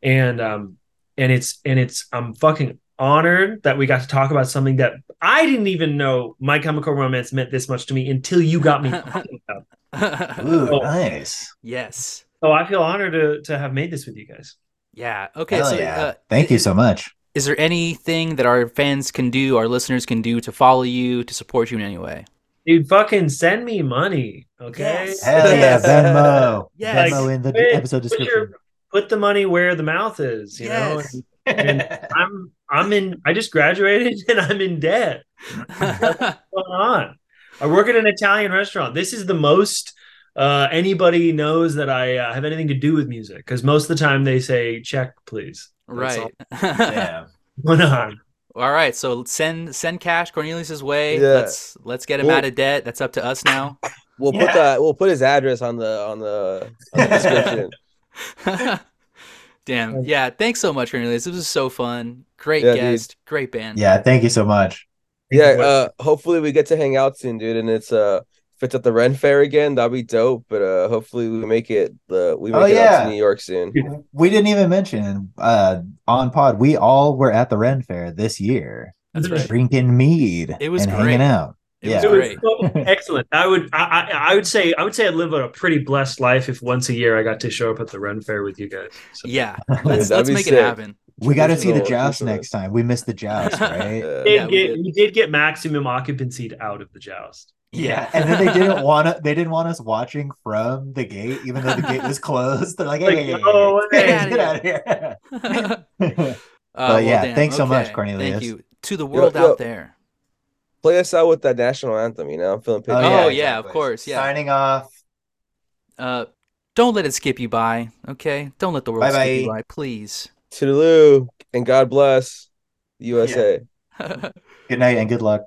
and um and it's and it's i'm fucking honored that we got to talk about something that i didn't even know my chemical romance meant this much to me until you got me talking about. Ooh, Oh. nice. yes. so i feel honored to to have made this with you guys Yeah. Okay. Hell so yeah. uh, Thank you so much. Is there anything that our fans can do, our listeners can do to follow you, to support you in any way? dude fucking send me money okay Yes. Hell yeah, Yes. Venmo. Yes. Venmo in the Put- episode put description. your- put the money where the mouth is you know Yes. and i'm i'm in i just graduated and i'm in debt what's going on? I work at an Italian restaurant. This is the most uh, anybody knows that I uh, have anything to do with music because most of the time they say check, please. That's all right. yeah. going on. All right. So send send cash Cornelius's way. Yeah. Let's let's get him Well- out of debt. That's up to us now. We'll put Yeah. the we'll put his address on the on the, on the description. Damn. Yeah. Thanks so much, Cornelius. This was so fun. Great Yeah, dude. guest. Great band. Yeah, thank you so much. yeah, uh hopefully we get to hang out soon, dude. And it's uh if it's at the Ren Fair again, that'd be dope. But uh, hopefully we make it the we make Oh, it out to New York soon. We didn't even mention uh on pod. We all were at the Ren Fair this year, That's right. drinking mead It was and great. hanging out. It yeah, was It great. was so excellent. I would, I, I, I would say, I would say, I'd live a pretty blessed life if once a year I got to show up at the Ren Fair with you guys. So- Yeah, let's let's make sick. it happen. we got to see the joust next time. We missed the joust, right? Uh, We did Yeah, we get, did. we did get maximum occupancy out of the joust. Yeah, and then they didn't want to. They didn't want us watching from the gate, even though the gate was closed. They're like, Like, "Hey, hey, hey, no hey, way. get out of here!" Uh, But yeah, damn. thanks so much, Cornelius. Thank you to the world yo. out there. Play us out with that national anthem. You know, I'm feeling Oh, patriotic. yeah, exactly. of course, yeah. Signing off. Uh, don't let it skip you by. Okay, don't let the world skip you Bye-bye. by, please. Toodaloo, and God bless the USA. Good night and good luck.